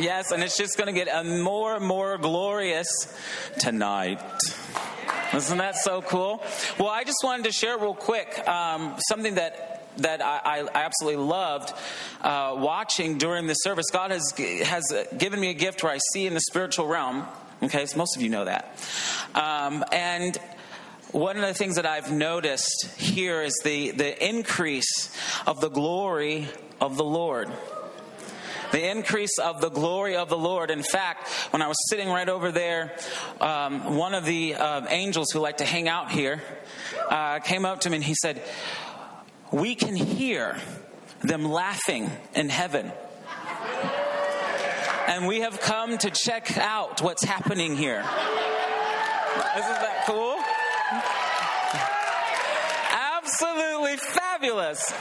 Yes, and it's just going to get a more and more glorious tonight. Isn't that so cool? Well, I just wanted to share real quick um, something that that I, I absolutely loved uh, watching during the service. God has has given me a gift where I see in the spiritual realm. Okay, so most of you know that, um, and one of the things that I've noticed here is the, the increase of the glory of the Lord. The increase of the glory of the Lord. In fact, when I was sitting right over there, um, one of the uh, angels who like to hang out here uh, came up to me and he said, We can hear them laughing in heaven. And we have come to check out what's happening here. Isn't that cool? Absolutely fabulous.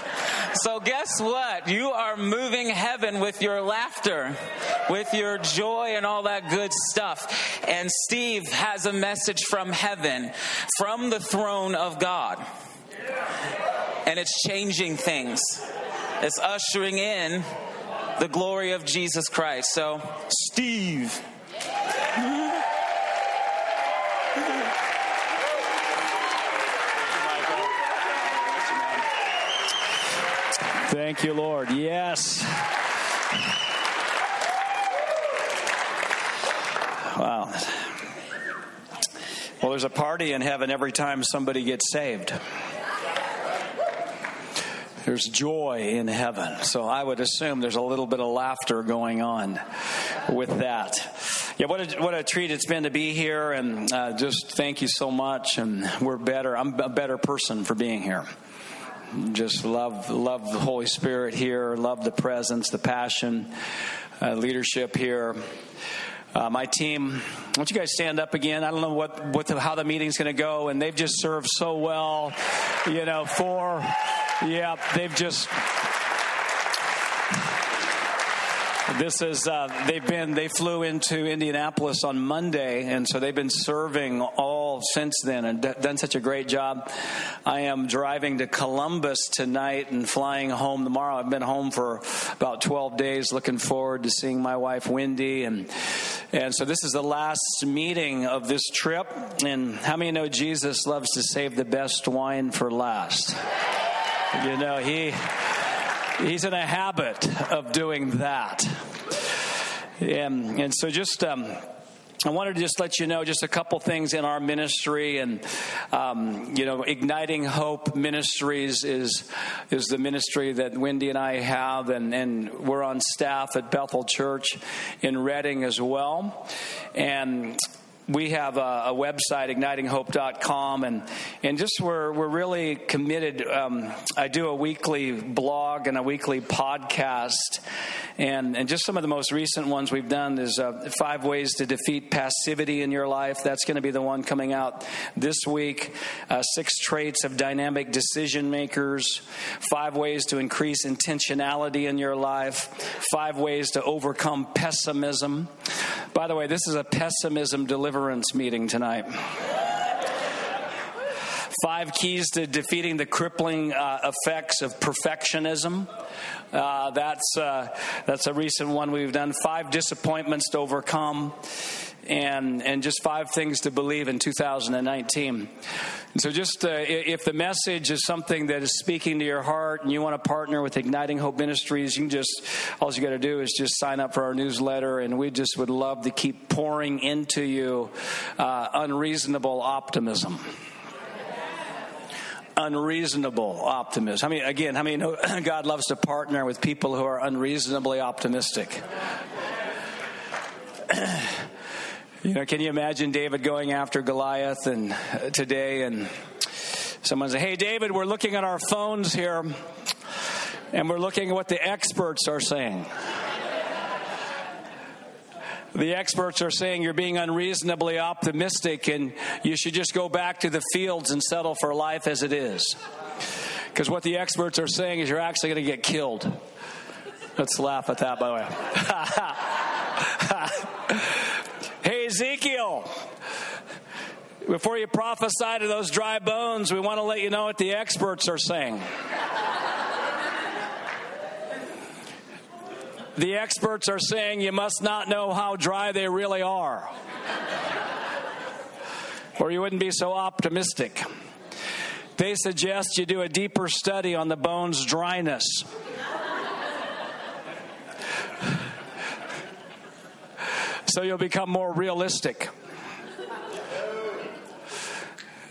So, guess what? You are moving heaven with your laughter, with your joy, and all that good stuff. And Steve has a message from heaven, from the throne of God. And it's changing things, it's ushering in the glory of Jesus Christ. So, Steve. Thank you, Lord. Yes. Wow. Well, there's a party in heaven every time somebody gets saved. There's joy in heaven. So I would assume there's a little bit of laughter going on with that. Yeah, what a, what a treat it's been to be here, and uh, just thank you so much. And we're better. I'm a better person for being here just love love the Holy Spirit here, love the presence, the passion, uh, leadership here. Uh, my team, why don't you guys stand up again? I don't know what, what the, how the meeting's going to go, and they've just served so well, you know. For yeah, they've just this is uh, they've been they flew into Indianapolis on Monday, and so they've been serving all since then and d- done such a great job. I am driving to Columbus tonight and flying home tomorrow. I've been home for about 12 days, looking forward to seeing my wife Wendy, and and so this is the last meeting of this trip. And how many know Jesus loves to save the best wine for last? You know he he's in a habit of doing that. And, and so just. Um, I wanted to just let you know just a couple things in our ministry, and um, you know, igniting hope ministries is is the ministry that Wendy and I have, and, and we're on staff at Bethel Church in Redding as well, and we have a, a, website, ignitinghope.com, and, and just we're, we're really committed. Um, I do a weekly blog and a weekly podcast, and, and just some of the most recent ones we've done is uh, Five Ways to Defeat Passivity in Your Life. That's going to be the one coming out this week. Uh, six Traits of Dynamic Decision Makers. Five Ways to Increase Intentionality in Your Life. Five Ways to Overcome Pessimism. By the way, this is a pessimism deliverance meeting tonight. Five keys to defeating the crippling uh, effects of perfectionism. Uh, that's uh, that's a recent one we've done. Five disappointments to overcome, and and just five things to believe in 2019. And so, just uh, if the message is something that is speaking to your heart, and you want to partner with Igniting Hope Ministries, you can just all you got to do is just sign up for our newsletter, and we just would love to keep pouring into you uh, unreasonable optimism unreasonable optimism. I mean, again, I know God loves to partner with people who are unreasonably optimistic? you know, can you imagine David going after Goliath and uh, today and someone say, "Hey, David, we're looking at our phones here, and we're looking at what the experts are saying." The experts are saying you're being unreasonably optimistic and you should just go back to the fields and settle for life as it is. Because what the experts are saying is you're actually going to get killed. Let's laugh at that, by the way. hey, Ezekiel, before you prophesy to those dry bones, we want to let you know what the experts are saying. the experts are saying you must not know how dry they really are. or you wouldn't be so optimistic. They suggest you do a deeper study on the bone's dryness. so you'll become more realistic.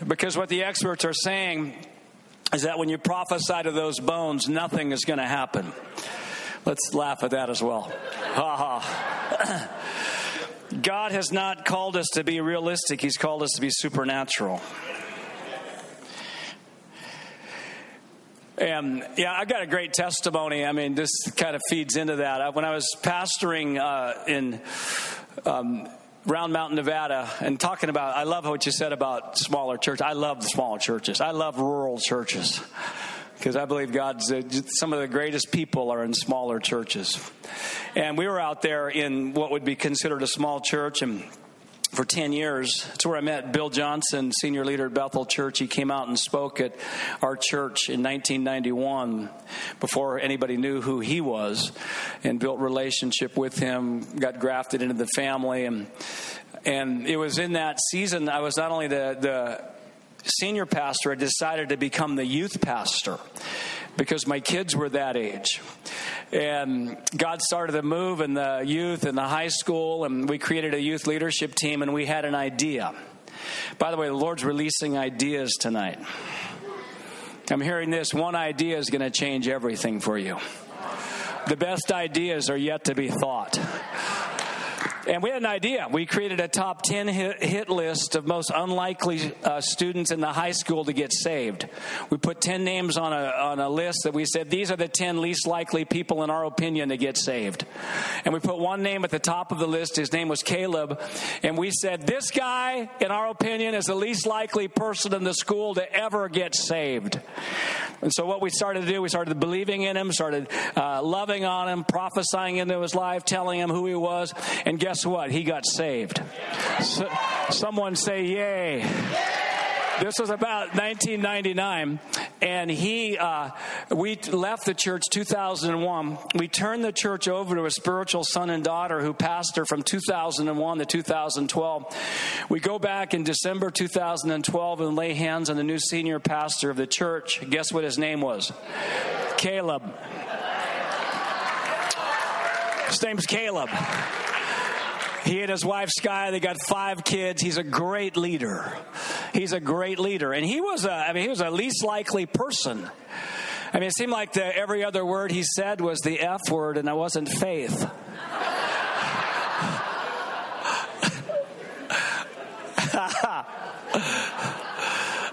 Because what the experts are saying is that when you prophesy to those bones, nothing is going to happen. Let's laugh at that as well. Ha ha. God has not called us to be realistic, He's called us to be supernatural. And yeah, I got a great testimony. I mean, this kind of feeds into that. When I was pastoring uh, in um, Round Mountain, Nevada, and talking about, I love what you said about smaller churches. I love the smaller churches. I love rural churches because I believe God's uh, some of the greatest people are in smaller churches. And we were out there in what would be considered a small church, and for 10 years. It's where I met Bill Johnson, senior leader at Bethel Church. He came out and spoke at our church in 1991 before anybody knew who he was and built relationship with him, got grafted into the family. And, and it was in that season I was not only the, the senior pastor, I decided to become the youth pastor because my kids were that age. And God started to move in the youth and the high school, and we created a youth leadership team, and we had an idea. By the way, the Lord's releasing ideas tonight. I'm hearing this one idea is going to change everything for you. The best ideas are yet to be thought. And we had an idea. We created a top 10 hit, list of most unlikely uh, students in the high school to get saved. We put 10 names on a, on a list that we said these are the 10 least likely people, in our opinion, to get saved. And we put one name at the top of the list. His name was Caleb. And we said, this guy, in our opinion, is the least likely person in the school to ever get saved. And so what we started to do, we started believing in him, started uh, loving on him, prophesying into his life, telling him who he was. And guess guess what? He got saved. So, someone say, Yay. This was about 1999, and he, uh, we left the church 2001. We turned the church over to a spiritual son and daughter who pastored from 2001 to 2012. We go back in December 2012 and lay hands on the new senior pastor of the church. Guess what his name was? Caleb. His name's Caleb. He and his wife Sky, they got five kids. He's a great leader. He's a great leader. And he was a, I mean, he was a least likely person. I mean, it seemed like the, every other word he said was the F word, and it wasn't faith.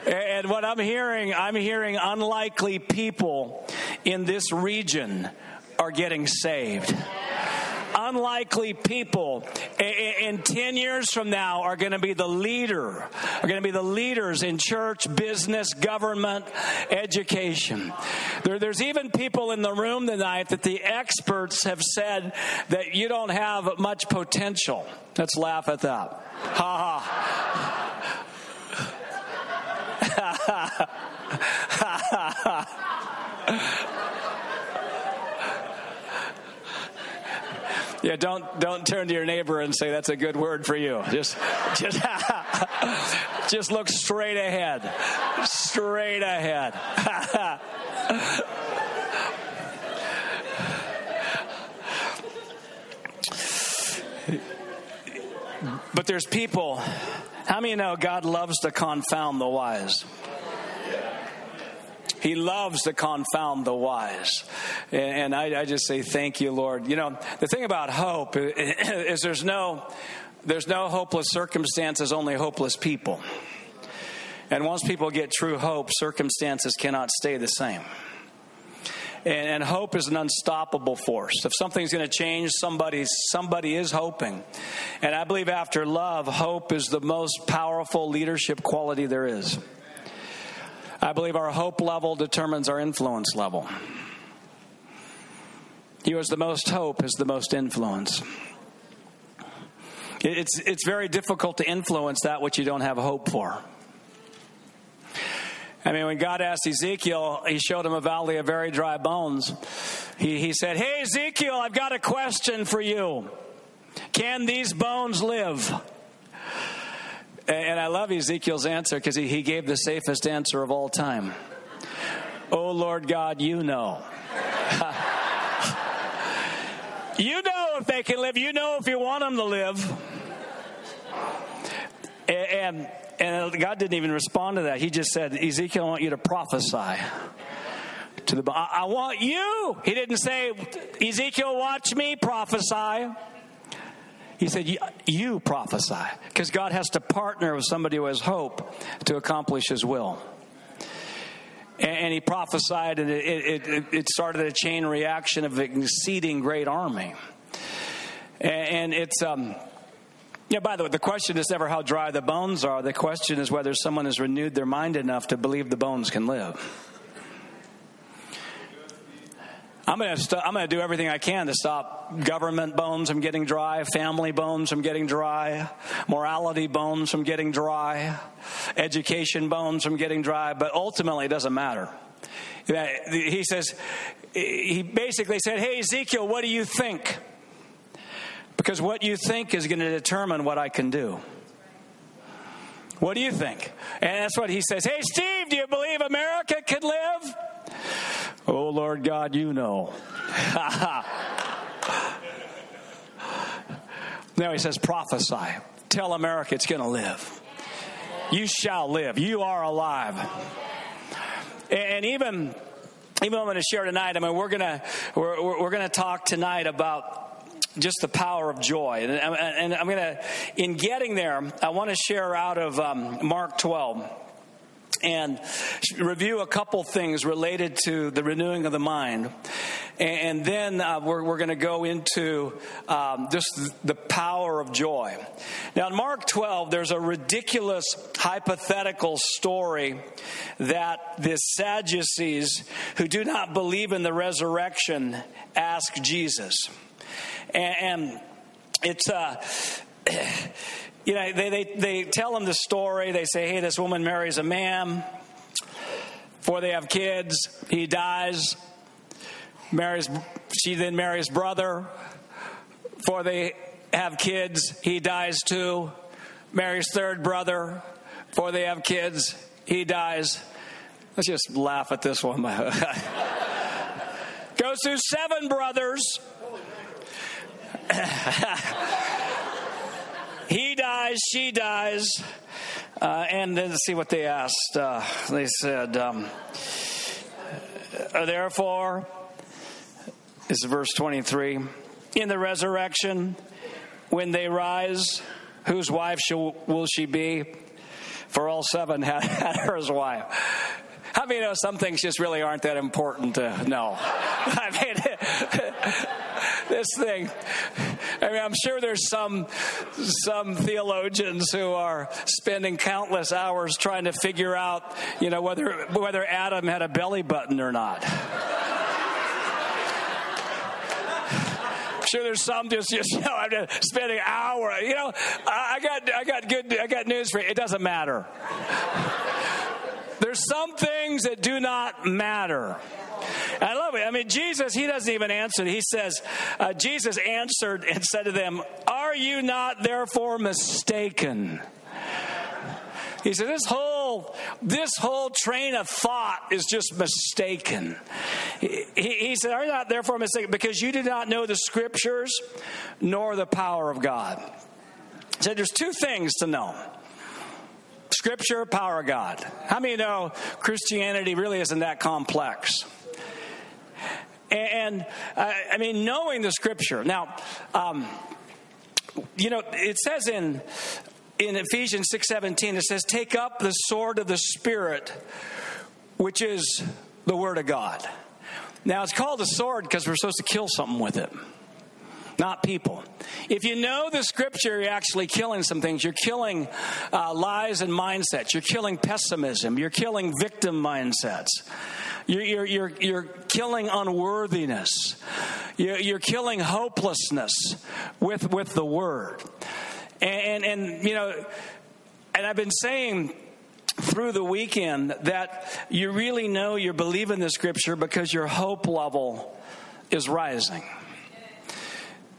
and what I'm hearing, I'm hearing unlikely people in this region are getting saved unlikely people in 10 years from now are going to be the leader, are going to be the leaders in church, business, government, education. There, there's even people in the room tonight that the experts have said that you don't have much potential. Let's laugh at that. Ha ha. Yeah, don't don't turn to your neighbor and say that's a good word for you. Just just just look straight ahead. Straight ahead. but there's people. How many know God loves to confound the wise? He loves to confound the wise. And, I, I just say, thank you, Lord. You know, the thing about hope is there's no, there's no hopeless circumstances, only hopeless people. And once people get true hope, circumstances cannot stay the same. And, and hope is an unstoppable force. If something's going to change, somebody, somebody is hoping. And I believe after love, hope is the most powerful leadership quality there is. I believe our hope level determines our influence level. He was the most hope, is the most influence. It's, it's very difficult to influence that which you don't have hope for. I mean, when God asked Ezekiel, he showed him a valley of very dry bones. He, he said, Hey, Ezekiel, I've got a question for you. Can these bones live? And I love Ezekiel's answer because he, he gave the safest answer of all time. Oh, Lord God, you know. you know if they can live. You know if you want them to live. And, and God didn't even respond to that. He just said, Ezekiel, I want you to prophesy to the. I, I want you. He didn't say, Ezekiel, watch me prophesy. He said, You prophesy. Because God has to partner with somebody who has hope to accomplish his will. And he prophesied, and it, it, it started a chain reaction of an exceeding great army. And it's. Um, yeah, by the way, the question is never how dry the bones are. The question is whether someone has renewed their mind enough to believe the bones can live. I'm going to st- to do everything I can to stop government bones from getting dry, family bones from getting dry, morality bones from getting dry, education bones from getting dry, but ultimately it doesn't matter. He says he basically said, "Hey Ezekiel, what do you think?" Because what you think is going to determine what I can do. What do you think? And that's what he says. Hey, Steve, do you believe America could live? Oh, Lord God, you know. now he says, prophesy. Tell America it's going to live. You shall live. You are alive. And even, even I'm going to share tonight, I mean, we're going to, we're, we're to talk tonight about just the power of joy. And, and I'm going to, in getting there, I want to share out of um, Mark 12 and review a couple things related to the renewing of the mind. And then uh, we're, we're going to go into um, just the power of joy. Now, in Mark 12, there's a ridiculous hypothetical story that the Sadducees, who do not believe in the resurrection, ask Jesus and, and it's uh, you know they, they they tell him the story. They say, hey, this woman marries a man. Before they have kids, he dies. Marries she then marries brother. Before they have kids, he dies too. Marries third brother. Before they have kids, he dies. Let's just laugh at this one. Goes through seven brothers. he dies, she dies. Uh, and then see what they asked. Uh, they said, um, Therefore, this is verse 23 in the resurrection, when they rise, whose wife shall, will she be? For all seven had, had her as wife. How many know some things just really aren't that important to know? I mean, this thing. I mean, I'm sure there's some some theologians who are spending countless hours trying to figure out, you know, whether whether Adam had a belly button or not. I'm sure there's some just, just you know I'm just spending hours. You know, I got I got good I got news for you. It doesn't matter. Some things that do not matter. I love it. I mean, Jesus, he doesn't even answer. He says, uh, Jesus answered and said to them, Are you not therefore mistaken? He said, This whole, this whole train of thought is just mistaken. He, he said, Are you not therefore mistaken? Because you do not know the scriptures nor the power of God. He said, There's two things to know. Scripture, power of God. How many know Christianity really isn't that complex? And uh, I mean, knowing the scripture. Now, um, you know, it says in in Ephesians six seventeen, it says, "Take up the sword of the Spirit, which is the Word of God." Now, it's called a sword because we're supposed to kill something with it not people. If you know the scripture, you're actually killing some things. You're killing uh, lies and mindsets. You're killing pessimism. You're killing victim mindsets. You're, you're, you're, you're killing unworthiness. You're, you're, killing hopelessness with, with the word. And, and, and, you know, and I've been saying through the weekend that you really know you're believing the scripture because your hope level is rising.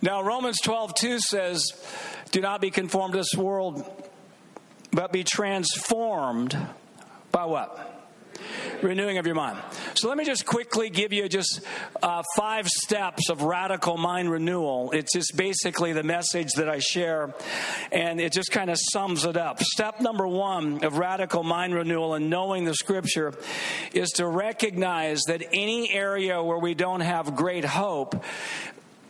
Now, Romans 12, 2 says, Do not be conformed to this world, but be transformed by what? renewing of your mind. So let me just quickly give you just uh, five steps of radical mind renewal. It's just basically the message that I share, and it just kind of sums it up. Step number one of radical mind renewal and knowing the scripture is to recognize that any area where we don't have great hope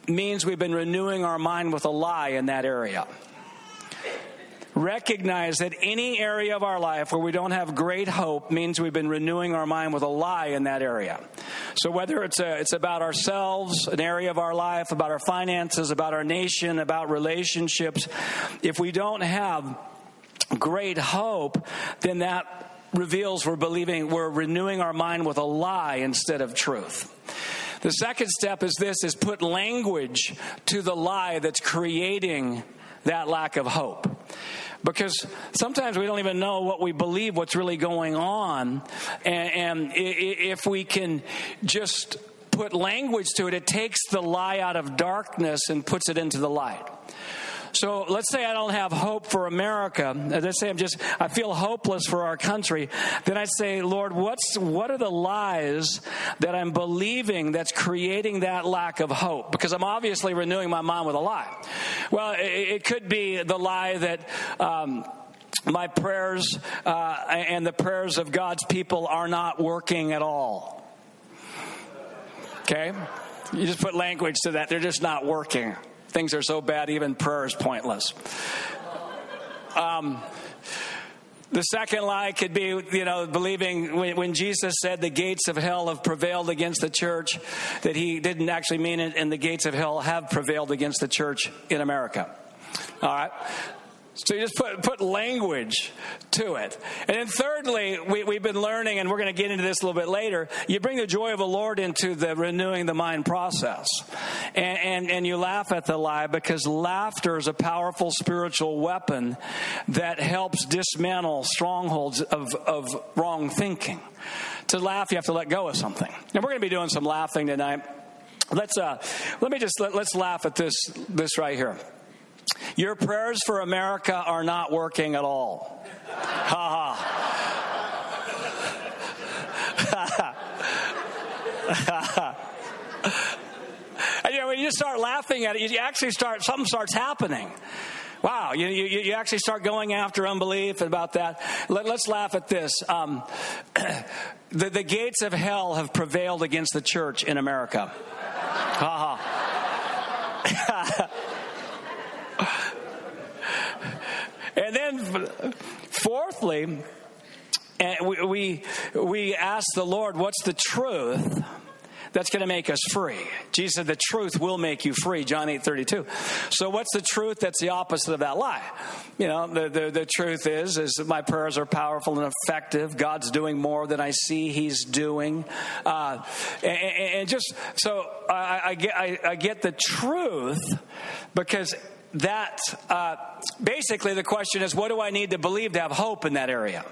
means we've been renewing our mind with a lie in that area recognize that any area of our life where we don't have great hope means we've been renewing our mind with a lie in that area. So whether it's a, it's about ourselves, an area of our life, about our finances, about our nation, about relationships, if we don't have great hope, then that reveals we're believing we're renewing our mind with a lie instead of truth. The second step is this is put language to the lie that's creating that lack of hope because sometimes we don't even know what we believe, what's really going on. And, and if we can just put language to it, it takes the lie out of darkness and puts it into the light. So let's say I don't have hope for America. Let's say I'm just I feel hopeless for our country. Then I say, Lord, what's what are the lies that I'm believing that's creating that lack of hope? Because I'm obviously renewing my mind with a lie. Well, it, it could be the lie that. Um, my prayers uh, and the prayers of God's people are not working at all. Okay? You just put language to that. They're just not working. Things are so bad, even prayer is pointless. Um, the second lie could be, you know, believing when, when, Jesus said the gates of hell have prevailed against the church, that he didn't actually mean it, and the gates of hell have prevailed against the church in America. All right. So you just put, put language to it. And then thirdly, we, we've been learning, and we're going to get into this a little bit later, you bring the joy of the Lord into the renewing the mind process. And, and, and you laugh at the lie because laughter is a powerful spiritual weapon that helps dismantle strongholds of, of wrong thinking. To laugh, you have to let go of something. And we're going to be doing some laughing tonight. Let's, uh, let me just, let, let's laugh at this, this right here. Your prayers for America are not working at all. Ha ha. and you know, when you start laughing at it, you actually start, something starts happening. Wow, you, you, you actually start going after unbelief about that. Let, us laugh at this. Um, the, the gates of hell have prevailed against the church in America. Ha ha. And then, fourthly, we, we ask the Lord, what's the truth? that's going to make us free. Jesus said the truth will make you free, John 8 32. So what's the truth that's the opposite of that lie? You know, the, the, the truth is, is that my prayers are powerful and effective. God's doing more than I see he's doing. Uh, and, and, just, so I, I, get, I, I get the truth because that uh, basically the question is what do I need to believe to have hope in that area?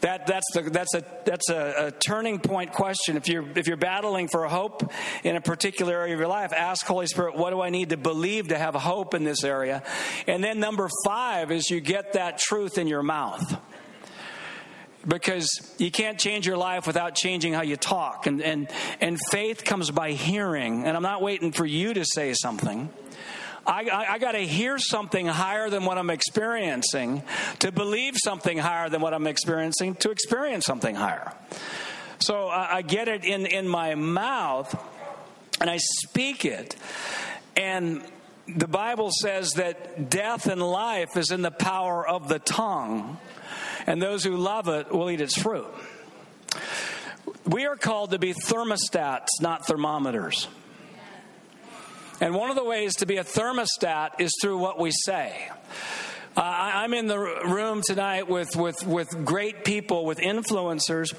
That, that's, the, that's, a, that's a, a, turning point question. If you're, if you're battling for hope in a particular area of your life, ask Holy Spirit, what do I need to believe to have hope in this area? And then number five is you get that truth in your mouth because you can't change your life without changing how you talk and, and and faith comes by hearing and i'm not waiting for you to say something I, I, I got to hear something higher than what I'm experiencing to believe something higher than what I'm experiencing to experience something higher. So I, I get it in, in my mouth and I speak it. And the Bible says that death and life is in the power of the tongue, and those who love it will eat its fruit. We are called to be thermostats, not thermometers. And one of the ways to be a thermostat is through what we say. Uh, I'm in the room tonight with, with, with great people, with influencers,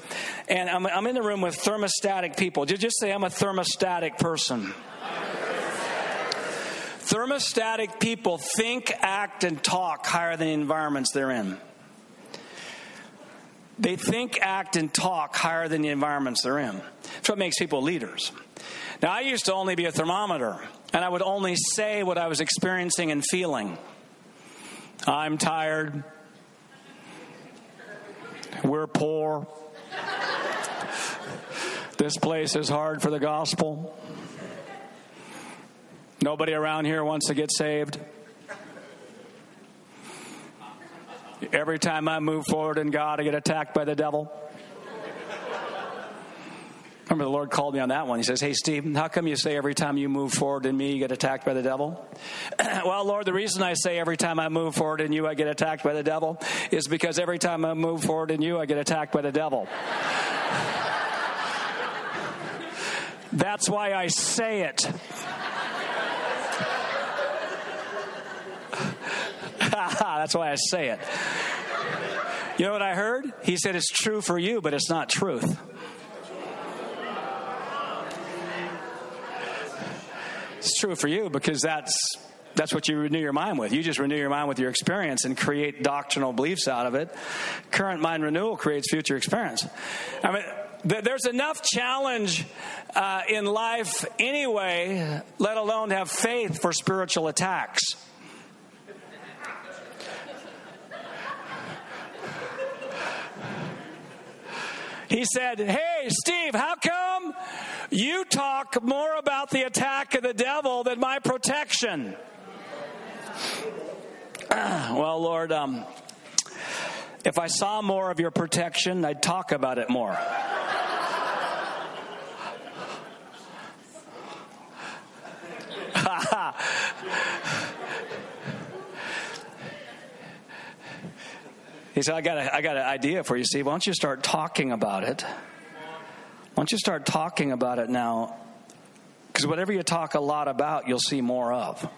and I'm, I'm in the room with thermostatic people. Just say I'm a thermostatic person? Thermostatic people think, act, and talk higher than the environments they're in. they think, act, and talk higher than the environments they're in. That's what makes people leaders. Now, I used to only be a thermometer, and I would only say what I was experiencing and feeling. I'm tired. We're poor. This place is hard for the gospel. Nobody around here wants to get saved. Every time I move forward in God, I get attacked by the devil. Remember, the Lord called me on that one. He says, Hey, Steve, how come you say every time you move forward in me, you get attacked by the devil? well, Lord, the reason I say every time I move forward in you, I get attacked by the devil is because every time I move forward in you, I get attacked by the devil. That's why I say it. That's why I say it. You know what I heard? He said it's true for you, but it's not truth. It's true for you because that's that's what you renew your mind with. You just renew your mind with your experience and create doctrinal beliefs out of it. Current mind renewal creates future experience. I mean, there's enough challenge uh, in life anyway, let alone have faith for spiritual attacks. He said, Hey, Steve, how come you talk more about the attack of the devil than my protection? well, Lord, um, if I saw more of your protection, I'd talk about it more. He said, I got, a, I got an idea for you, Steve. Why don't you start talking about it? Don't you start talking about it now? Because whatever you talk a lot about, you'll see more of.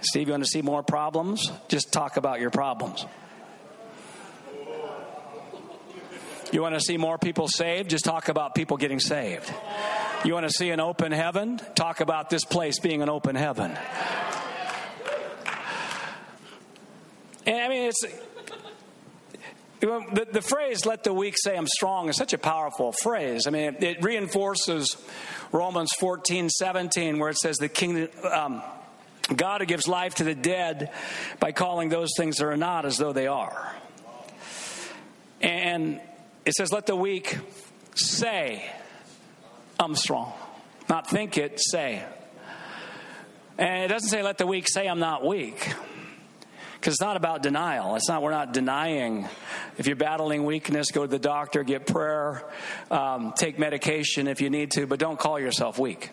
Steve, you want to see more problems? Just talk about your problems. You want to see more people saved? Just talk about people getting saved. You want to see an open heaven? Talk about this place being an open heaven. And I mean, it's the, the, phrase "let the weak say I'm strong" is such a powerful phrase. I mean, it, it reinforces Romans 14, 17, where it says the king, um, God who gives life to the dead by calling those things that are not as though they are. And it says, "Let the weak say I'm strong," not think it, say. And it doesn't say, "Let the weak say I'm not weak." Because it's not about denial. It's not, we're not denying. If you're battling weakness, go to the doctor, get prayer, um, take medication if you need to, but don't call yourself weak.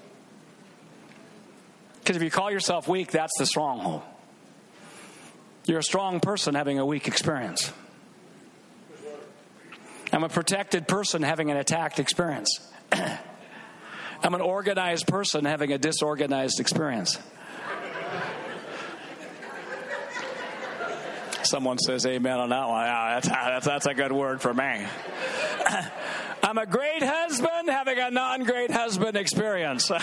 Because if you call yourself weak, that's the stronghold. You're a strong person having a weak experience. I'm a protected person having an attacked experience. I'm an organized person having a disorganized experience. Someone says amen on that one. Yeah, that's, that's, that's a good word for me. I'm a great husband having a non great husband experience.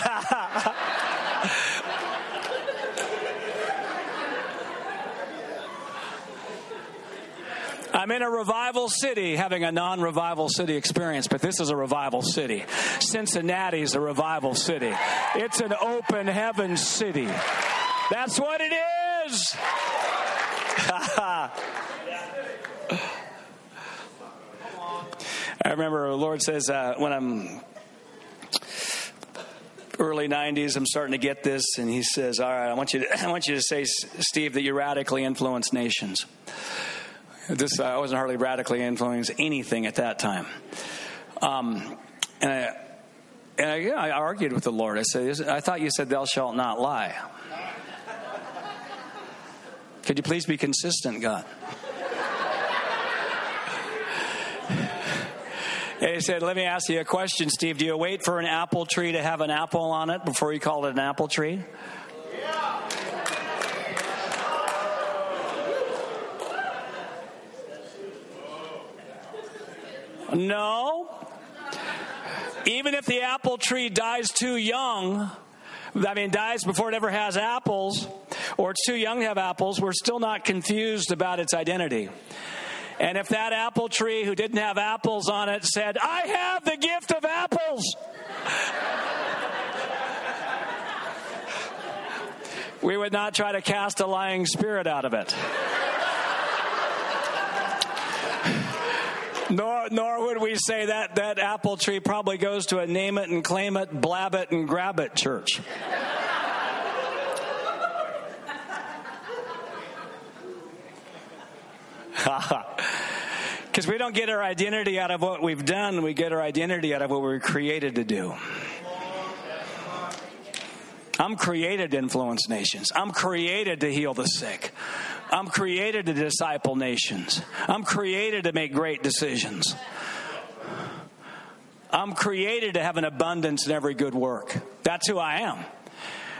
I'm in a revival city having a non revival city experience, but this is a revival city. Cincinnati is a revival city. It's an open heaven city. That's what it is. I remember the Lord says uh, when I'm early 90s i'm starting to get this and he says all right i want you to, I want you to say steve that you radically influence nations. This i wasn't hardly radically influencing anything at that time. Um, and i and I, yeah, I argued with the lord. I said i thought you said thou shalt not lie could you please be consistent, God? And he said, Let me ask you a question, Steve. Do you wait for an apple tree to have an apple on it before you call it an apple tree? Yeah. No. Even if the apple tree dies too young, I mean, dies before it ever has apples, or it's too young to have apples, we're still not confused about its identity. And if that apple tree who didn't have apples on it said, I have the gift of apples, we would not try to cast a lying spirit out of it. nor, nor would we say that that apple tree probably goes to a name it and claim it, blab it and grab it church. Because we don't get our identity out of what we've done, we get our identity out of what we are created to do. I'm created to influence nations. I'm created to heal the sick. I'm created to disciple nations. I'm created to make great decisions. I'm created to have an abundance in every good work. That's who I am.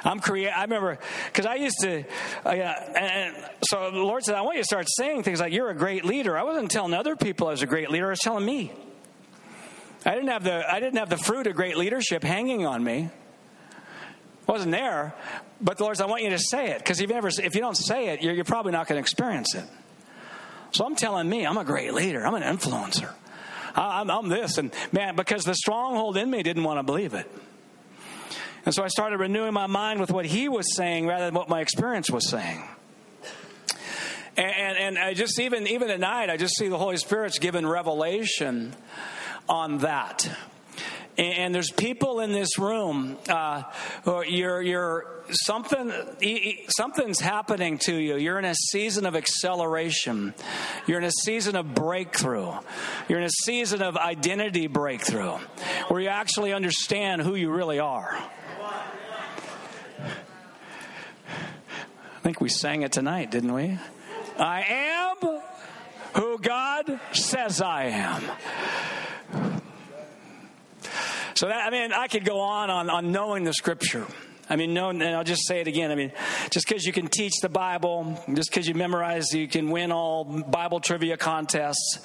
I'm create. I remember because I used to, uh, and so the Lord said, "I want you to start saying things like you're a great leader." I wasn't telling other people I was a great leader. I was telling me. I didn't have the I didn't have the fruit of great leadership hanging on me. It wasn't there, but the Lord said, "I want you to say it because if you never if you don't say it, you're, you're probably not going to experience it." So I'm telling me, I'm a great leader. I'm an influencer. I'm, I'm this and man because the stronghold in me didn't want to believe it. And so I started renewing my mind with what he was saying rather than what my experience was saying. And, and, and I just, even, even tonight, I just see the Holy Spirit's given revelation on that. And there's people in this room. Uh, you're, you're something. Something's happening to you. You're in a season of acceleration. You're in a season of breakthrough. You're in a season of identity breakthrough, where you actually understand who you really are. Think we sang it tonight, didn't we? I am who God says I am. So that, I mean, I could go on, on on knowing the scripture. I mean, no, and I'll just say it again. I mean, just because you can teach the Bible, just because you memorize, you can win all Bible trivia contests,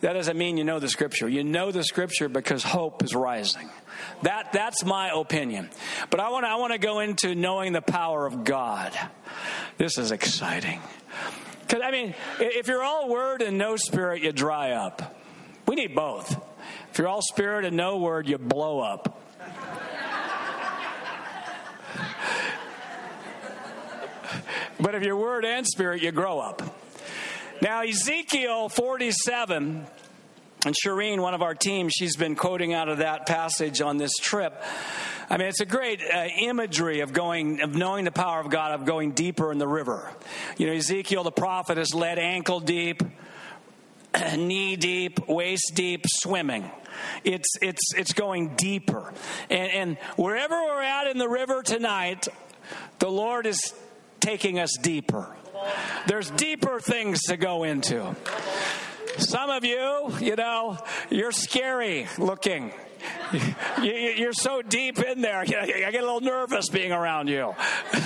that doesn't mean you know the scripture. You know the scripture because hope is rising. That, that's my opinion. But I want I want to go into knowing the power of God. This is exciting. Because, I mean, if you're all word and no spirit, you dry up. We need both. If you're all spirit and no word, you blow up. but if you're word and spirit, you grow up. Now, Ezekiel 47 and Shireen, one of our team, she's been quoting out of that passage on this trip. I mean, it's a great uh, imagery of going, of knowing the power of God, of going deeper in the river. You know, Ezekiel the prophet is led ankle deep, knee deep, waist deep, swimming. It's it's it's going deeper, and, and wherever we're at in the river tonight, the Lord is taking us deeper. There's deeper things to go into. Some of you, you know, you're scary looking. You, are so deep in there. I get a little nervous being around you.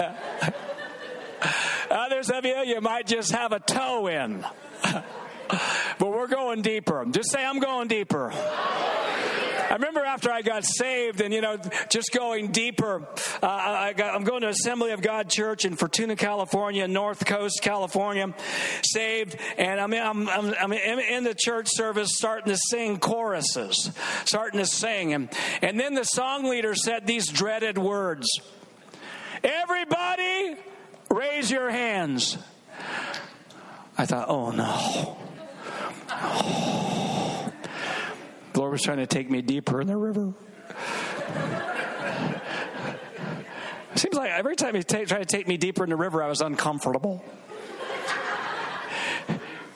Others of you, you might just have a toe in. but we're going deeper. Just say, I'm going deeper. I remember after I got saved and, you know, just going deeper, uh, I I'm going to Assembly of God Church in Fortuna, California, North Coast, California, saved, and I'm, I'm, I'm, I'm in the church service starting to sing choruses, starting to sing. And, and then the song leader said these dreaded words Everybody, raise your hands. I thought, oh no. Oh. Was trying to take me deeper in the river. Seems like every time he t- tried to take me deeper in the river, I was uncomfortable.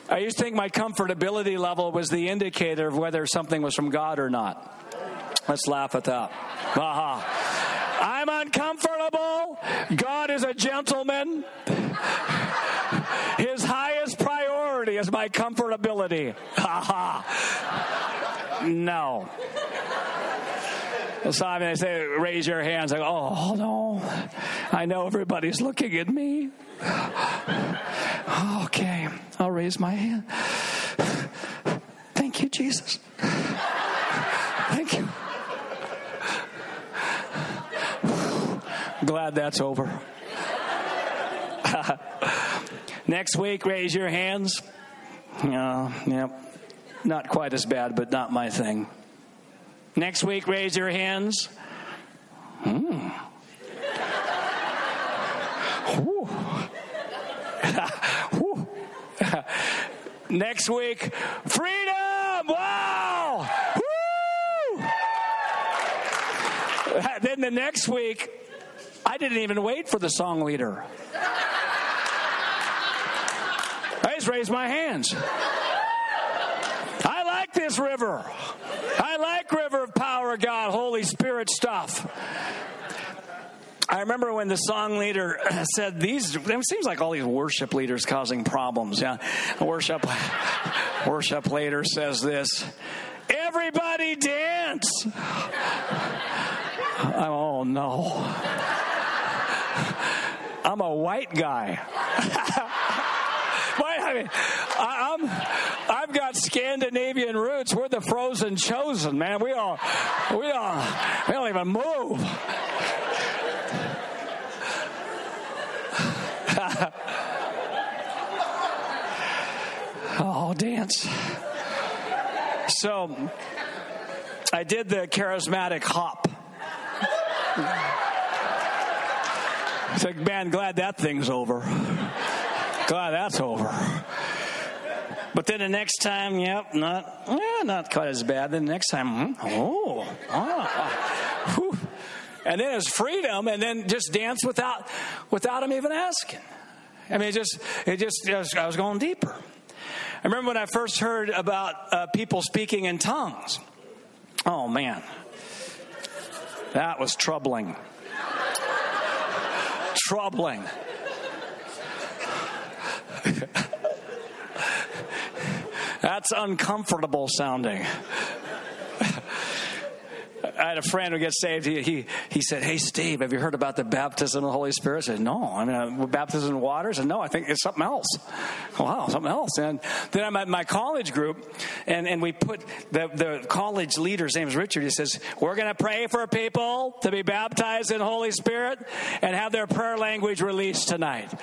I used to think my comfortability level was the indicator of whether something was from God or not. Let's laugh at that. Aha. I'm uncomfortable. God is a gentleman. His highest priority is my comfortability. Ha no. So I mean, I say, raise your hands. I go, oh no, I know everybody's looking at me. okay, I'll raise my hand. Thank you, Jesus. Thank you. Glad that's over. Next week, raise your hands. Uh, yep. Not quite as bad, but not my thing. Next week, raise your hands. Hmm. Next week, freedom! Wow! Then the next week, I didn't even wait for the song leader. I just raised my hands. Like this river. I like River of Power God, Holy Spirit stuff. I remember when the song leader said these. It seems like all these worship leaders causing problems. Yeah, worship worship leader says this. Everybody dance. oh no. I'm a white guy. I mean, I, am I've got Scandinavian roots. We're the frozen chosen, man. We all, we all, we don't even move. oh, dance. So I did the charismatic hop. It's like, man, glad that thing's over. Glad that's over. But then the next time, yep, not, yeah, not quite as bad. Then the next time, hmm, oh, oh, and then it's freedom, and then just dance without, without him even asking. I mean, it just, it just, I was going deeper. I remember when I first heard about uh, people speaking in tongues. Oh man, that was troubling. troubling. That's uncomfortable sounding. I had a friend who gets saved. He, he, he said, Hey, Steve, have you heard about the baptism of the Holy Spirit? I said, No. I mean, uh, baptism in water? I said, No, I think it's something else. Wow, something else. And then I'm at my college group, and, and we put the, the college leader's name is Richard. He says, We're going to pray for people to be baptized in Holy Spirit and have their prayer language released tonight.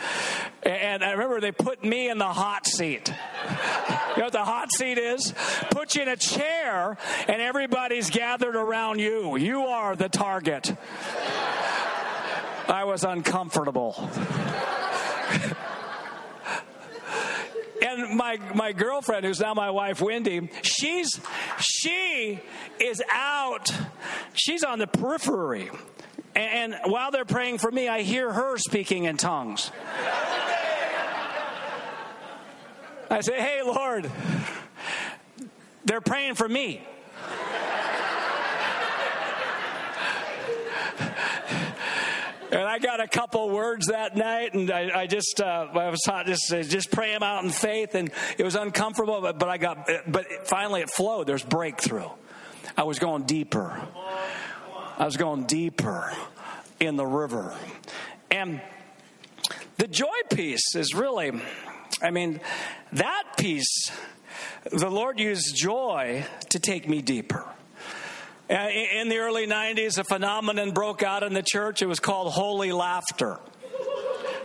And I remember they put me in the hot seat. You know what the hot seat is? Put you in a chair, and everybody's gathered around you. You. You are the target. I was uncomfortable. and my my girlfriend who's now my wife wendy she's she is out. She's on the periphery. And, and while they're praying for me i hear her speaking in tongues. I say hey lord they're praying for me And I got a couple words that night, and I, I just uh, I was taught just just pray them out in faith, and it was uncomfortable, but, but I got but finally it flowed. There's breakthrough. I was going deeper. I was going deeper in the river, and the joy piece is really, I mean, that piece. The Lord used joy to take me deeper. Uh, in the early 90s, a phenomenon broke out in the church. It was called holy laughter.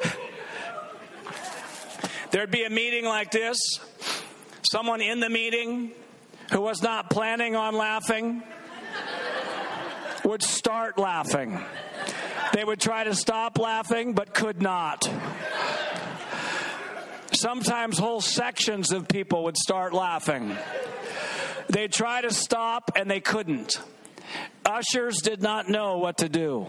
There'd be a meeting like this. Someone in the meeting who was not planning on laughing would start laughing. They would try to stop laughing, but could not. Sometimes whole sections of people would start laughing. They tried to stop and they couldn't. Ushers did not know what to do.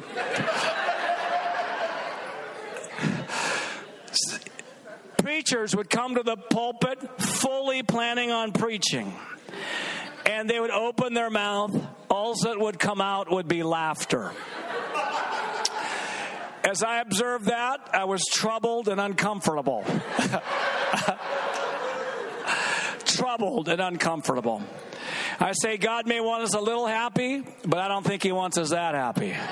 Preachers would come to the pulpit fully planning on preaching. And they would open their mouth, all that would come out would be laughter. As I observed that, I was troubled and uncomfortable. troubled and uncomfortable. I say God may want us a little happy, but I don't think He wants us that happy.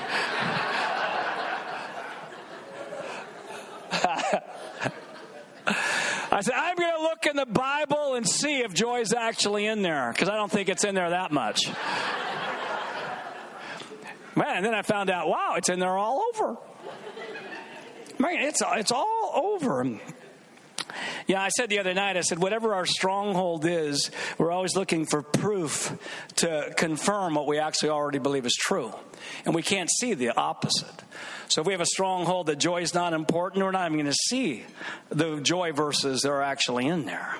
I said, I'm going to look in the Bible and see if joy's actually in there, because I don't think it's in there that much. Man, and then I found out, wow, it's in there all over. Man, it's, it's all over. Yeah, I said the other night, I said, whatever our stronghold is, we're always looking for proof to confirm what we actually already believe is true. And we can't see the opposite. So if we have a stronghold that joy is not important, we're not even going to see the joy verses that are actually in there.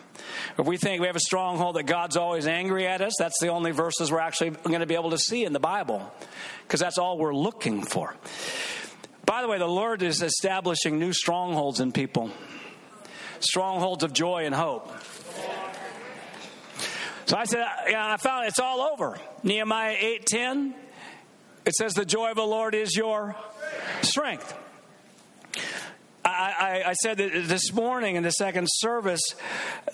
If we think we have a stronghold that God's always angry at us, that's the only verses we're actually going to be able to see in the Bible, because that's all we're looking for. By the way, the Lord is establishing new strongholds in people strongholds of joy and hope. So I said, yeah, I found it's all over. Nehemiah 8:10. It says, "The joy of the Lord is your strength." I, I, I, said that this morning in the second service,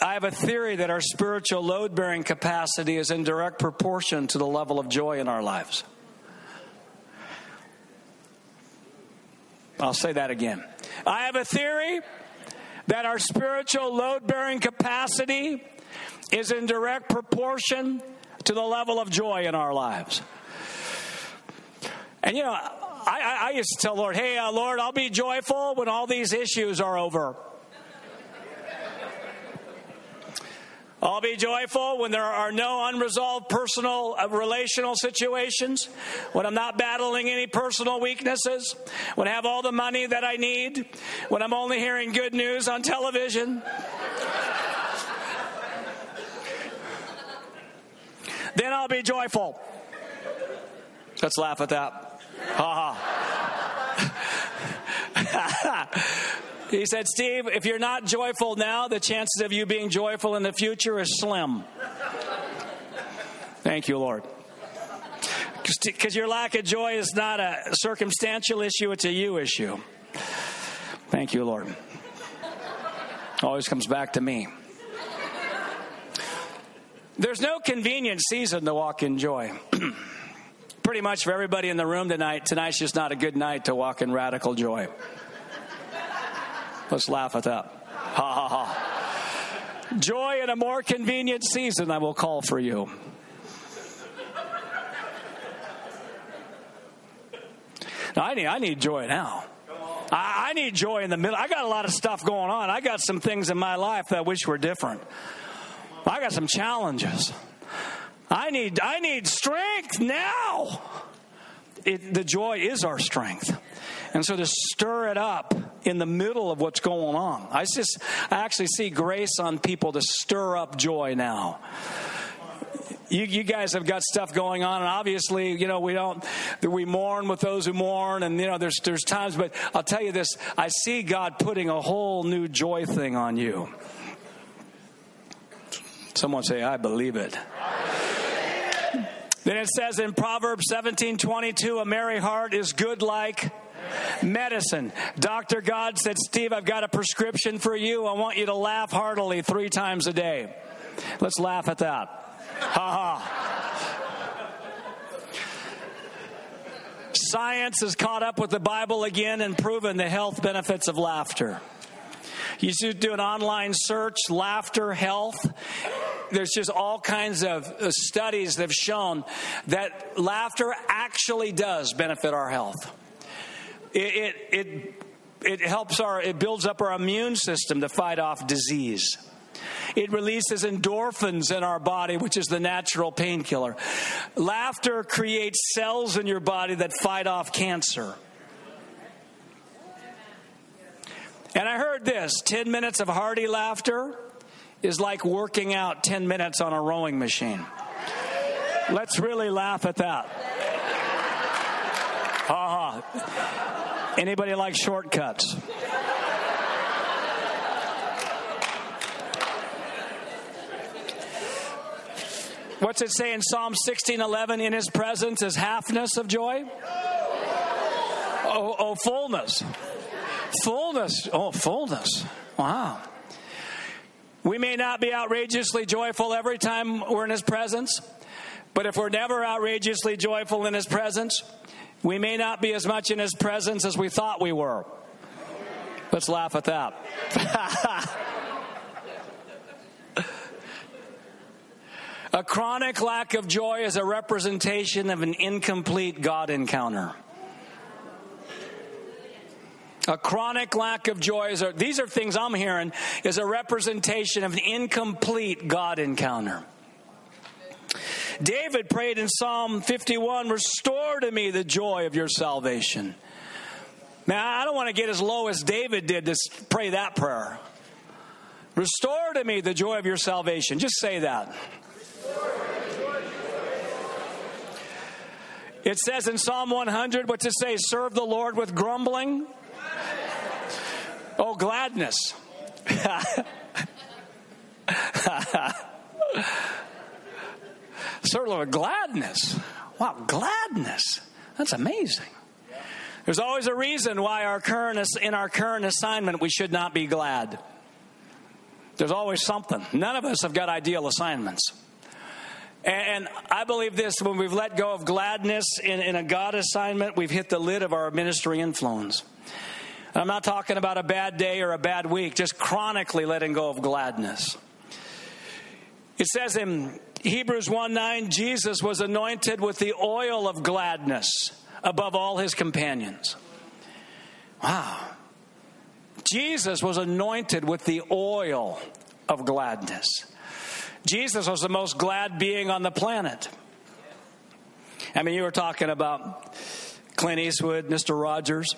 I have a theory that our spiritual load bearing capacity is in direct proportion to the level of joy in our lives. I'll say that again. I have a theory that our spiritual load bearing capacity is in direct proportion to the level of joy in our lives. And you know, I, I used to tell Lord, hey, uh, Lord, I'll be joyful when all these issues are over. I'll be joyful when there are no unresolved personal uh, relational situations, when I'm not battling any personal weaknesses, when I have all the money that I need, when I'm only hearing good news on television. then I'll be joyful. Let's laugh at that. Ha ha. He said, Steve, if you're not joyful now, the chances of you being joyful in the future is slim. Thank you, Lord. Because your lack of joy is not a circumstantial issue, it's a you issue. Thank you, Lord. Always comes back to me. There's no convenient season to walk in joy. Pretty much for everybody in the room tonight, tonight's just not a good night to walk in radical joy. Let's laugh at that. Ha ha ha. Joy in a more convenient season, I will call for you. Now, I need, I need joy now. I, I need joy in the middle. I got a lot of stuff going on. I got some things in my life that I wish were different. I got some challenges. I need, I need strength now. It, the joy is our strength. And so to stir it up in the middle of what's going on. I just I actually see grace on people to stir up joy now. You, you, guys have got stuff going on, and obviously, you know, we don't, we mourn with those who mourn, and, you know, there's, there's times, but I'll tell you this I see God putting a whole new joy thing on you. Someone say, I believe it. Then it says in Proverbs 17 22, a merry heart is good like medicine. Dr. God said, Steve, I've got a prescription for you. I want you to laugh heartily three times a day. Let's laugh at that. Ha ha. Science has caught up with the Bible again and proven the health benefits of laughter. You should do an online search, laughter health. There's just all kinds of uh, studies that have shown that laughter actually does benefit our health. It, it, it, it helps our, it builds up our immune system to fight off disease. It releases endorphins in our body, which is the natural painkiller. Laughter creates cells in your body that fight off cancer. And I heard this 10 minutes of hearty laughter is like working out 10 minutes on a rowing machine. Let's really laugh at that. Ha ha. Anybody like shortcuts? What's it say in Psalm 16:11? In His presence is halfness of joy. Oh, oh, fullness, fullness. Oh, fullness. Wow. We may not be outrageously joyful every time we're in His presence, but if we're never outrageously joyful in His presence, we may not be as much in His presence as we thought we were. Let's laugh at that. a chronic lack of joy is a representation of an incomplete God encounter. A chronic lack of joy is a, these are things I'm hearing is a representation of an incomplete God encounter. David prayed in Psalm 51 Restore to me the joy of your salvation. Now, I don't want to get as low as David did to pray that prayer. Restore to me the joy of your salvation. Just say that. It says in Psalm 100, what to say? Serve the Lord with grumbling? Oh, gladness. The Lord with gladness. Wow, gladness. That's amazing. There's always a reason why our current, in our current assignment we should not be glad. There's always something. None of us have got ideal assignments. And I believe this when we've let go of gladness in, in a God assignment, we've hit the lid of our ministry influence. I'm not talking about a bad day or a bad week, just chronically letting go of gladness. It says in Hebrews 1 9, Jesus was anointed with the oil of gladness above all his companions. Wow. Jesus was anointed with the oil of gladness. Jesus was the most glad being on the planet. I mean, you were talking about Clint Eastwood, Mr. Rogers.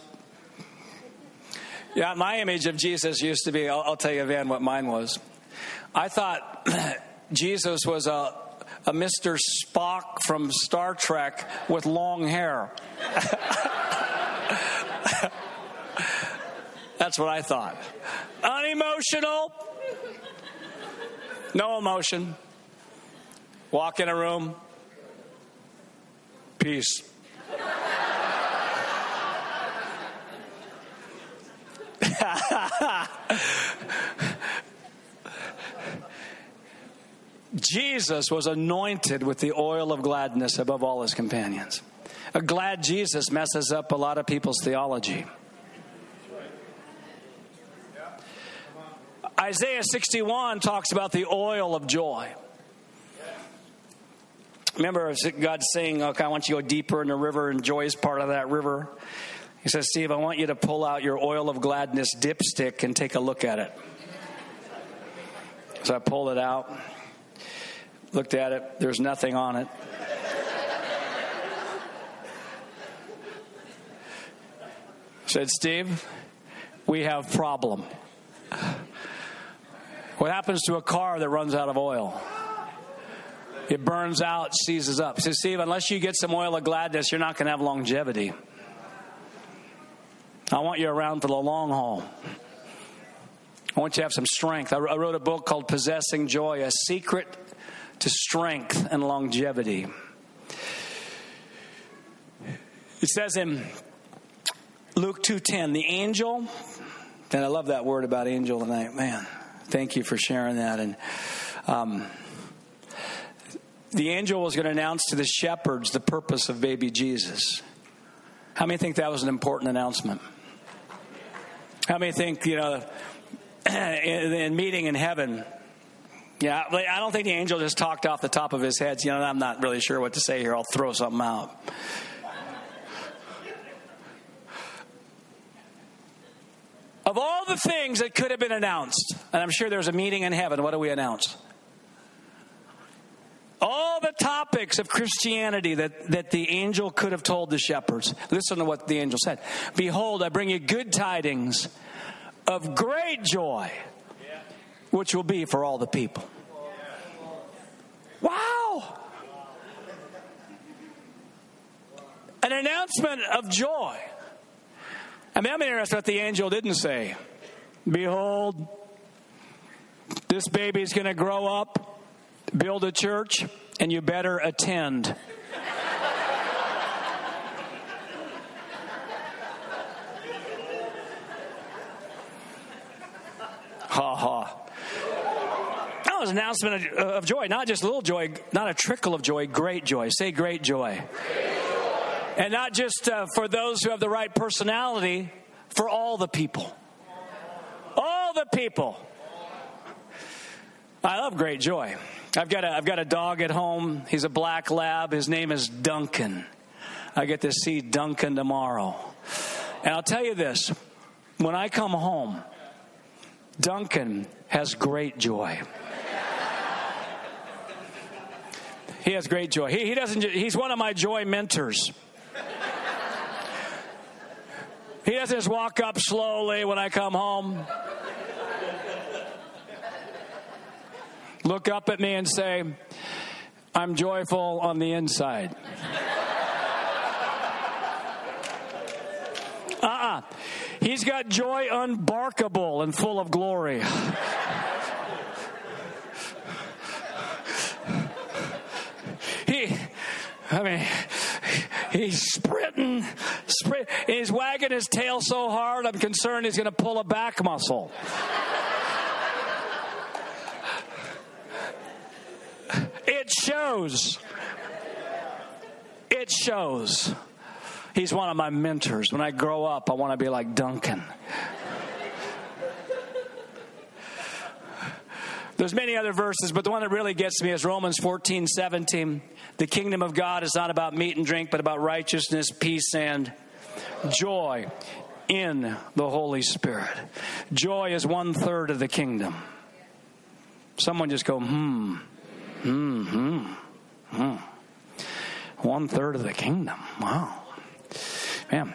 Yeah, my image of Jesus used to be, I'll, I'll tell you, Van, what mine was. I thought Jesus was a, a Mr. Spock from Star Trek with long hair. That's what I thought. Unemotional, no emotion. Walk in a room, peace. Jesus was anointed with the oil of gladness above all his companions. A glad Jesus messes up a lot of people's theology. Isaiah 61 talks about the oil of joy. Remember, God saying, Okay, I want you to go deeper in the river, and joy is part of that river. He says, Steve, I want you to pull out your oil of gladness dipstick and take a look at it. So I pulled it out, looked at it, there's nothing on it. said, Steve, we have problem. What happens to a car that runs out of oil? It burns out, seizes up. Says, Steve, unless you get some oil of gladness, you're not going to have longevity. I want you around for the long haul. I want you to have some strength. I wrote a book called Possessing Joy, a secret to strength and longevity. It says in Luke 2:10, the angel, and I love that word about angel tonight. Man, thank you for sharing that. And um, the angel was going to announce to the shepherds the purpose of baby Jesus. How many think that was an important announcement? How many think, you know, in, in meeting in heaven, yeah, I don't think the angel just talked off the top of his head. You know, I'm not really sure what to say here. I'll throw something out. Of all the things that could have been announced, and I'm sure there's a meeting in heaven, what do we announce? All the topics of Christianity that, that the angel could have told the shepherds. Listen to what the angel said Behold, I bring you good tidings of great joy, which will be for all the people. Wow! An announcement of joy. I mean, I'm interested what the angel didn't say. Behold, this baby's going to grow up, build a church, and you better attend. ha ha. That was an announcement of, joy, not just a little joy, not a trickle of joy, great joy. Say great joy. Great and not just uh, for those who have the right personality, for all the people. All the people. I love great joy. I've got a, I've got a dog at home. He's a black lab. His name is Duncan. I get to see Duncan tomorrow. And I'll tell you this when I come home, Duncan has great joy. He has great joy. He, he doesn't. He's one of my joy mentors. He doesn't just walk up slowly when I come home. Look up at me and say, I'm joyful on the inside. Uh uh-uh. uh He's got joy unbarkable and full of glory. he, I mean, he's sprinting, sprint, he's wagging his tail so hard, I'm concerned he's going to pull a back muscle. It shows. It shows. He's one of my mentors. When I grow up, I want to be like Duncan. There's many other verses, but the one that really gets me is Romans 14, 17. The kingdom of God is not about meat and drink, but about righteousness, peace, and joy in the Holy Spirit. Joy is one third of the kingdom. Someone just go, hmm, hmm, hmm, hmm. One third of the kingdom. Wow man,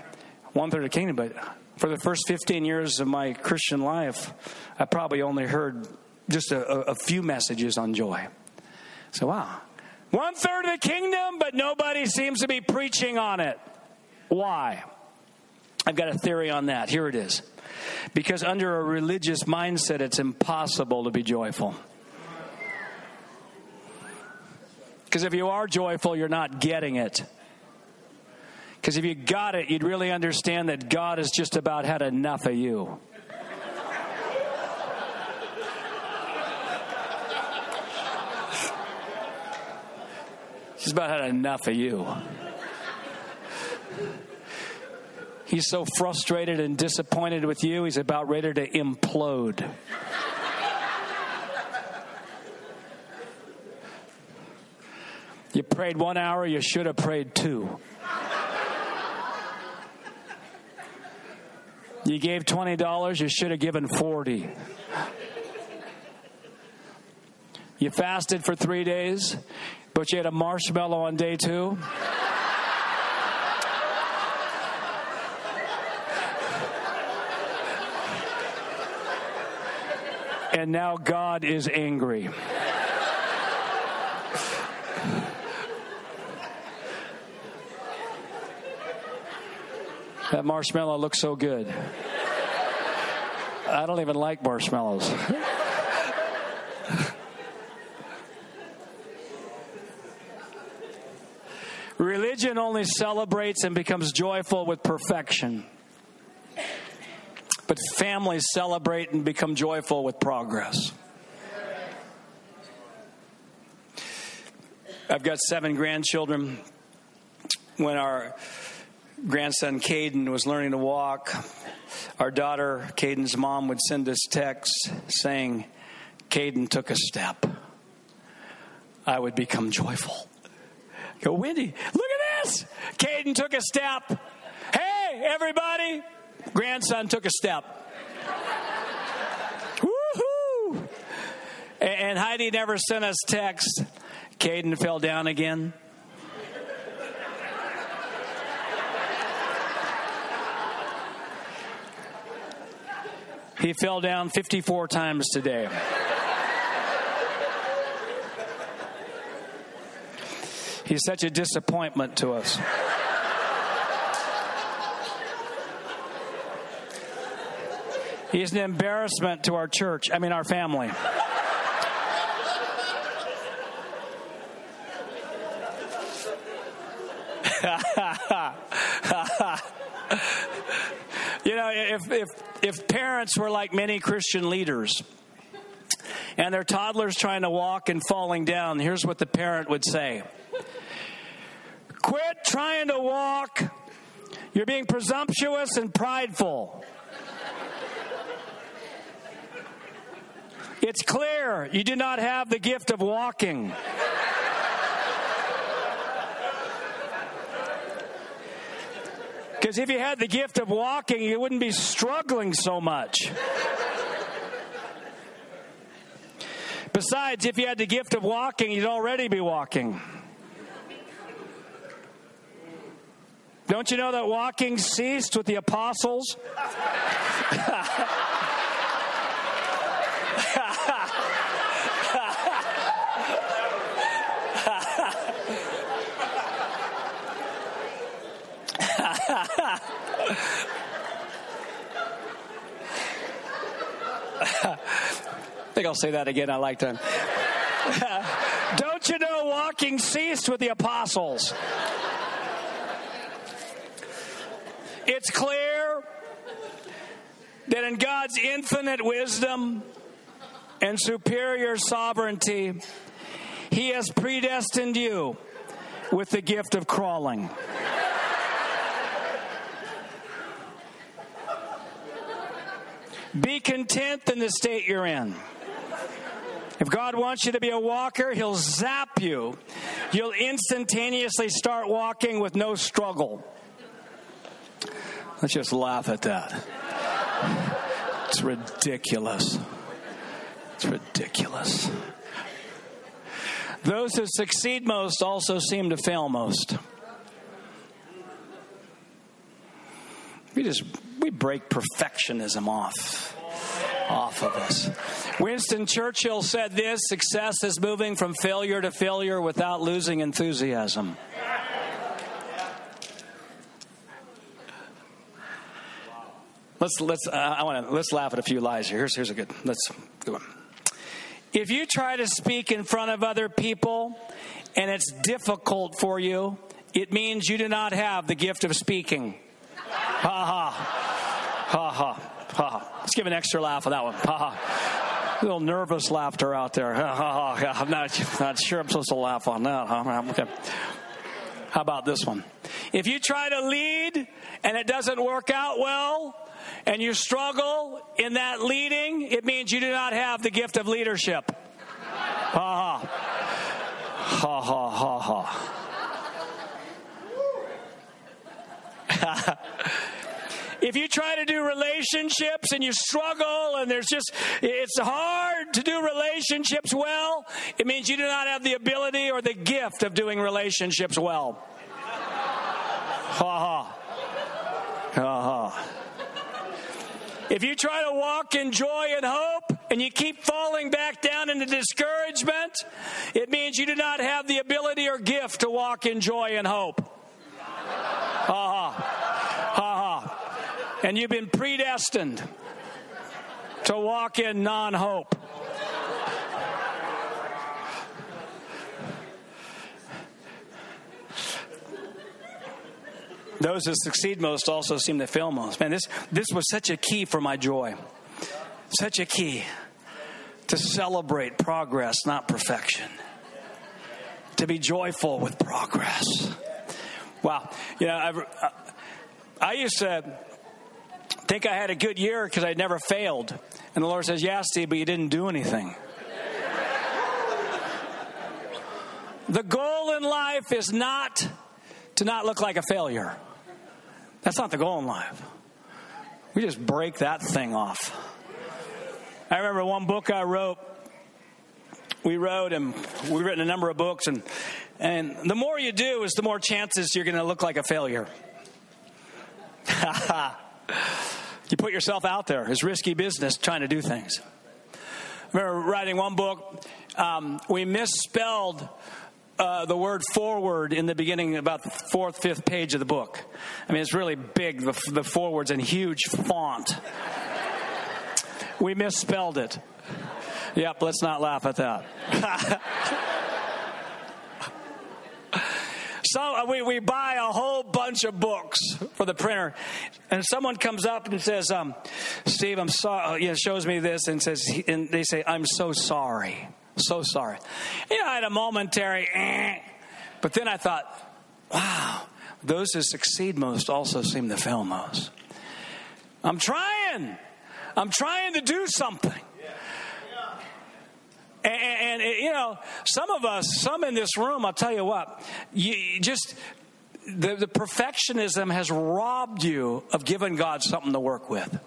one third of the kingdom. But for the first 15 years of my Christian life, I probably only heard just a, a few messages on joy. So, wow. One third of the kingdom, but nobody seems to be preaching on it. Why? I've got a theory on that. Here it is. Because under a religious mindset, it's impossible to be joyful. Because if you are joyful, you're not getting it. Because if you got it, you'd really understand that God has just about had enough of you. He's about had enough of you. He's so frustrated and disappointed with you, he's about ready to implode. You prayed one hour, you should have prayed two. You gave $20, you should have given 40. You fasted for three days, but you had a marshmallow on day two. and now God is angry. That marshmallow looks so good. I don't even like marshmallows. Religion only celebrates and becomes joyful with perfection. But families celebrate and become joyful with progress. I've got seven grandchildren. When our grandson Caden was learning to walk, our daughter, Caden's mom, would send us texts saying, Caden took a step. I would become joyful. Go, Wendy, look this. Caden took a step. Hey, everybody. Grandson took a step. Woohoo! And Heidi never sent us text. Caden fell down again. He fell down 54 times today. He's such a disappointment to us. He's an embarrassment to our church, I mean, our family. you know, if, if if parents were like many Christian leaders and their toddler's trying to walk and falling down, here's what the parent would say trying to walk. You're being presumptuous and prideful. It's clear you do not have the gift of walking. Because if you had the gift of walking, you wouldn't be struggling so much. Besides, if you had the gift of walking, you'd already be walking. Don't you know that walking ceased with the apostles? I think I'll say that again. I like that. Don't you know walking ceased with the apostles? It's clear that in God's infinite wisdom and superior sovereignty, He has predestined you with the gift of crawling. Be content in the state you're in. If God wants you to be a walker, He'll zap you. You'll instantaneously start walking with no struggle. Let's just laugh at that. It's ridiculous. It's ridiculous. Those who succeed most also seem to fail most. We just we break perfectionism off off of us. Winston Churchill said this success is moving from failure to failure without losing enthusiasm. Let's let's uh, I want to let's laugh at a few lies here. Here's here's a good let's go on. If you try to speak in front of other people and it's difficult for you, it means you do not have the gift of speaking. Ha ha. Ha ha. Ha ha. Let's give an extra laugh on that one. Ha ha. A little nervous laughter out there. Ha ha ha. I'm not, not sure I'm supposed to laugh on that. Huh? Okay. How about this one? If you try to lead and it doesn't work out well, and you struggle in that leading, it means you do not have the gift of leadership. Ha ha. Ha ha ha ha. if you try to do relationships and you struggle and there's just it's hard to do relationships well it means you do not have the ability or the gift of doing relationships well ha ha ha ha if you try to walk in joy and hope and you keep falling back down into discouragement, it means you do not have the ability or gift to walk in joy and hope. Ha ha. Ha ha. And you've been predestined to walk in non hope. Those who succeed most also seem to fail most. Man, this, this was such a key for my joy. Such a key to celebrate progress, not perfection. To be joyful with progress. Wow. You know, I've, uh, I used to think I had a good year because I never failed. And the Lord says, Yeah, Steve, but you didn't do anything. the goal in life is not to not look like a failure. That's not the goal in life. We just break that thing off. I remember one book I wrote. We wrote and we've written a number of books, and and the more you do, is the more chances you're going to look like a failure. you put yourself out there. It's risky business trying to do things. I remember writing one book. Um, we misspelled uh, the word forward in the beginning, about the fourth, fifth page of the book. I mean, it's really big, the, the forward's in huge font. we misspelled it. Yep, let's not laugh at that. so uh, we, we buy a whole bunch of books for the printer, and someone comes up and says, um, "Steve, I'm sorry." You know, shows me this and says, and they say, "I'm so sorry." So sorry. You know, I had a momentary, eh, but then I thought, wow, those who succeed most also seem to fail most. I'm trying. I'm trying to do something. And, and, and, you know, some of us, some in this room, I'll tell you what, you just the, the perfectionism has robbed you of giving God something to work with.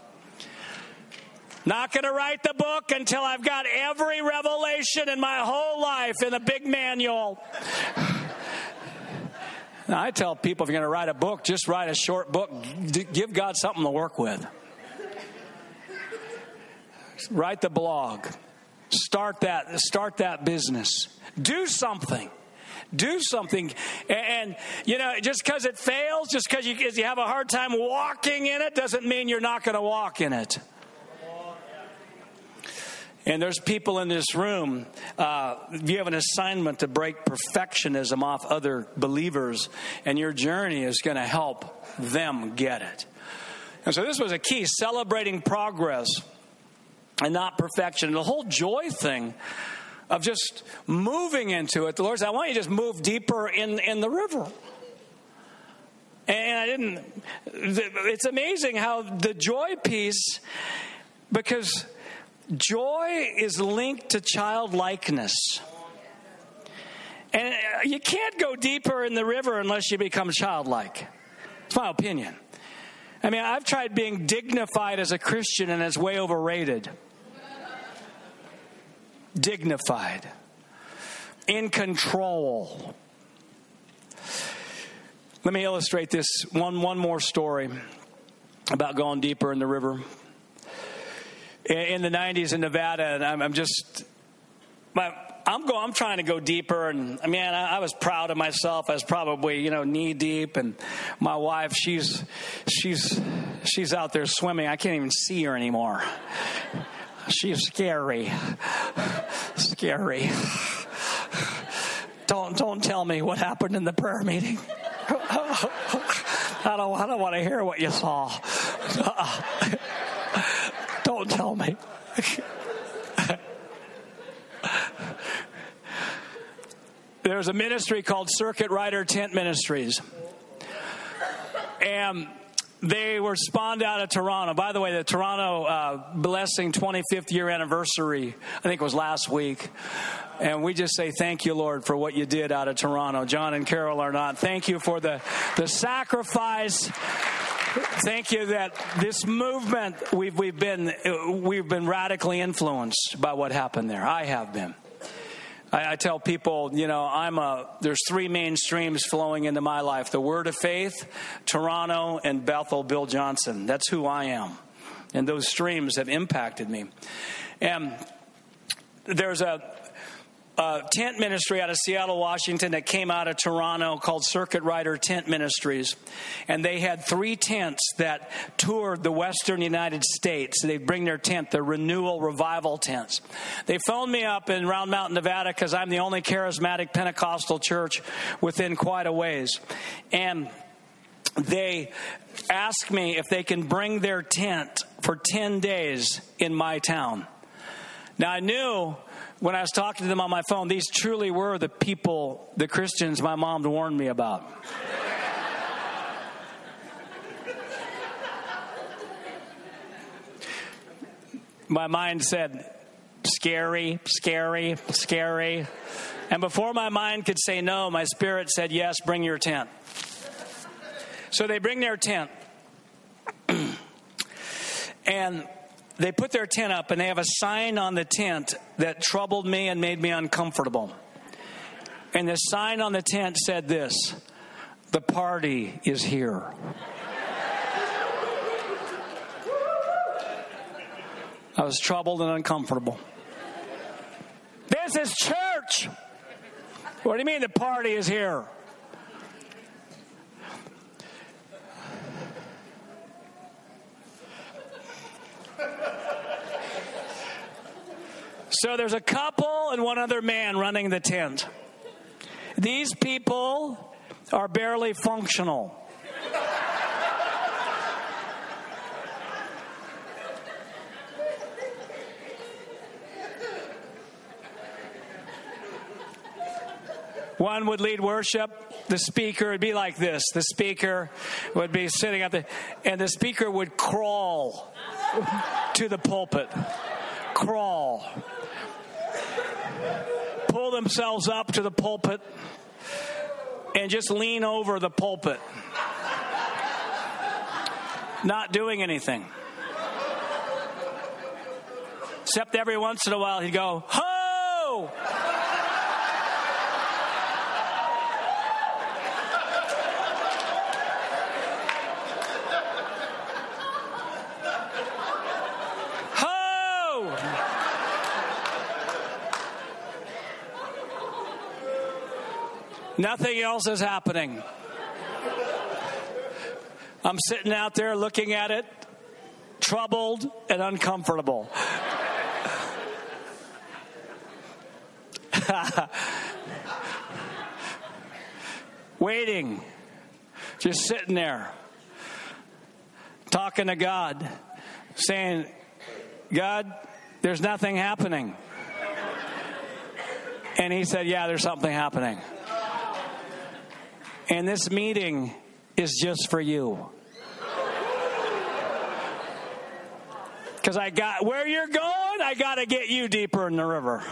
Not going to write the book until I've got every revelation in my whole life in a big manual. Now, I tell people if you're going to write a book, just write a short book. Give God something to work with. Write the blog. Start that, start that business. Do something. Do something. And, you know, just because it fails, just because you, you have a hard time walking in it, doesn't mean you're not going to walk in it. And there's people in this room, uh, you have an assignment to break perfectionism off other believers, and your journey is going to help them get it. And so this was a key celebrating progress and not perfection. The whole joy thing of just moving into it, the Lord said, I want you to just move deeper in, in the river. And I didn't, it's amazing how the joy piece, because Joy is linked to childlikeness. And uh, you can't go deeper in the river unless you become childlike. It's my opinion. I mean, I've tried being dignified as a Christian and it's way overrated. Dignified, in control. Let me illustrate this one, one more story about going deeper in the river in the 90s in Nevada, and I'm, I'm just, I'm going. I'm trying to go deeper, and I mean, I, I, was proud of myself. I was probably, you know, knee deep, and my wife, she's, she's, she's out there swimming. I can't even see her anymore. She's scary, scary. Don't, don't tell me what happened in the prayer meeting. I don't, I don't want to hear what you saw. Don't tell me. There's a ministry called Circuit Rider Tent Ministries. And they were spawned out of Toronto. By the way, the Toronto uh, Blessing 25th year anniversary, I think it was last week. And we just say thank you, Lord, for what you did out of Toronto. John and Carol Arnott. Thank you for the, the sacrifice Thank you that this movement we've, we've been we've been radically influenced by what happened there. I have been. I, I, tell people, you know, I'm a. There's three main streams flowing into my life: the Word of Faith, Toronto, and Bethel. Bill Johnson. That's who I am, and those streams have impacted me. And there's a uh, tent ministry out of Seattle, Washington, that came out of Toronto called Circuit Rider Tent Ministries. And they had three tents that toured the western United States. They bring their tent, the renewal revival tents. They phoned me up in Round Mountain, Nevada, because I'm the only charismatic Pentecostal church within quite a ways. And they asked me if they can bring their tent for 10 days in my town. Now, I knew when I was talking to them on my phone, these truly were the people, the Christians my mom warned me about. my mind said, scary, scary, scary. And before my mind could say no, my spirit said, yes, bring your tent. So they bring their tent. and they put their tent up and they have a sign on the tent that troubled me and made me uncomfortable. And the sign on the tent said this The party is here. I was troubled and uncomfortable. This is church. What do you mean the party is here? So there's a couple and one other man running the tent. These people are barely functional. One would lead worship. The speaker would be like this. The speaker would be sitting up there, and the speaker would crawl to the pulpit. Crawl pull themselves up to the pulpit and just lean over the pulpit, not doing anything. Except every once in a while he'd go, Ho! Nothing else is happening. I'm sitting out there looking at it, troubled and uncomfortable. Waiting, just sitting there, talking to God, saying, God, there's nothing happening. And he said, Yeah, there's something happening. And this meeting is just for you. Because I got where you're going, I got to get you deeper in the river.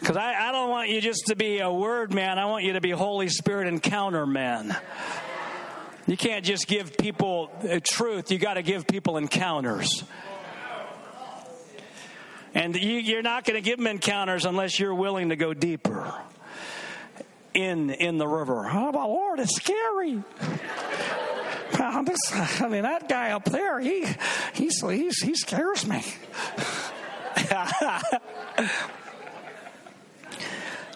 Because I, I don't want you just to be a word man, I want you to be Holy Spirit encounter man. You can't just give people uh, truth, you got to give people encounters. And you, you're not going to give them encounters unless you're willing to go deeper in in the river. Oh, my Lord, it's scary. I mean, that guy up there, he he's, he's he scares me.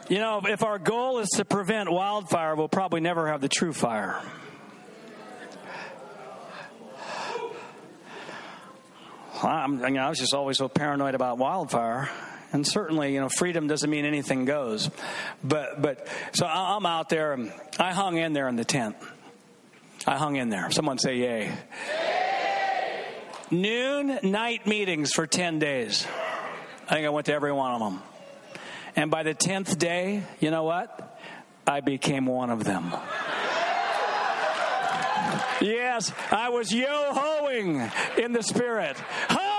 you know, if our goal is to prevent wildfire, we'll probably never have the true fire. I'm, I, I was just always so paranoid about wildfire and certainly you know freedom doesn't mean anything goes. But but so i'm out there. And i hung in there in the tent. I hung in there. Someone say yay, yay. noon night meetings for 10 days. I think i went to every one of them. And by the 10th day you know what? I became one of them. Yes, I was yo hoing in the spirit. Ho!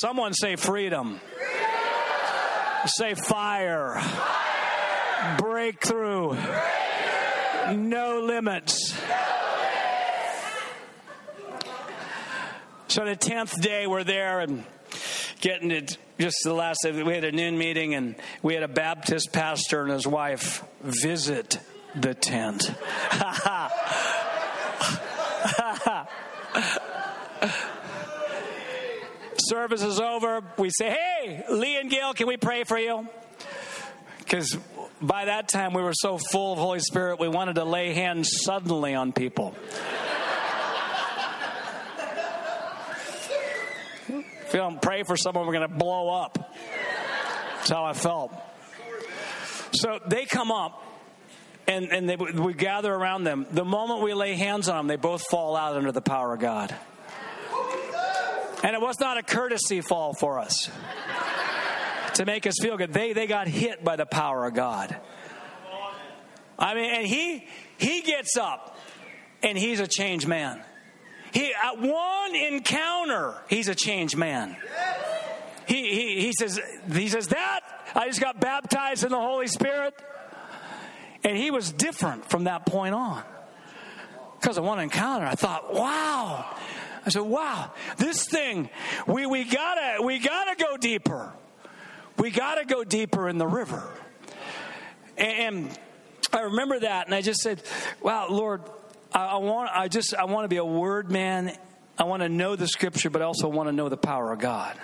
Someone say freedom. freedom. Say fire. fire. Breakthrough. Breakthrough. No limits. So the tenth day we're there and getting it just the last day we had a noon meeting and we had a Baptist pastor and his wife visit the tent. service is over, we say, Hey, Lee and Gail, can we pray for you? Because by that time we were so full of Holy Spirit, we wanted to lay hands suddenly on people. if we don't pray for someone, we're going to blow up. That's how I felt. So they come up and, and they, we gather around them. The moment we lay hands on them, they both fall out under the power of God. And it was not a courtesy fall for us to make us feel good. They, they got hit by the power of God. I mean, and he he gets up and he's a changed man. He at one encounter, he's a changed man. He, he, he says he says that I just got baptized in the Holy Spirit. And he was different from that point on. Because of one encounter, I thought, wow, I said, wow, this thing, we, we gotta, we gotta go deeper. We gotta go deeper in the river. And I remember that and I just said, wow, Lord, I, I want, I just, I want to be a word man. I want to know the scripture, but I also want to know the power of God.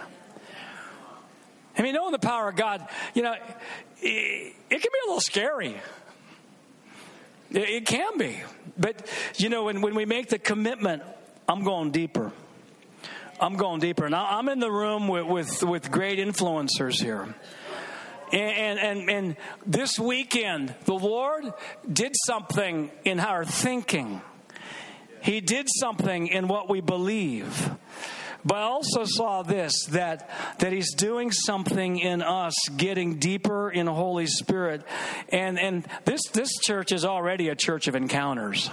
I mean, knowing the power of God, you know, it, it can be a little scary. It, it can be. But, you know, when, when we make the commitment I'm going deeper. I'm going deeper. Now I'm in the room with, with, with great influencers here. And, and, and this weekend, the Lord did something in our thinking. He did something in what we believe. But I also saw this that, that He's doing something in us, getting deeper in Holy Spirit. And, and this, this church is already a church of encounters.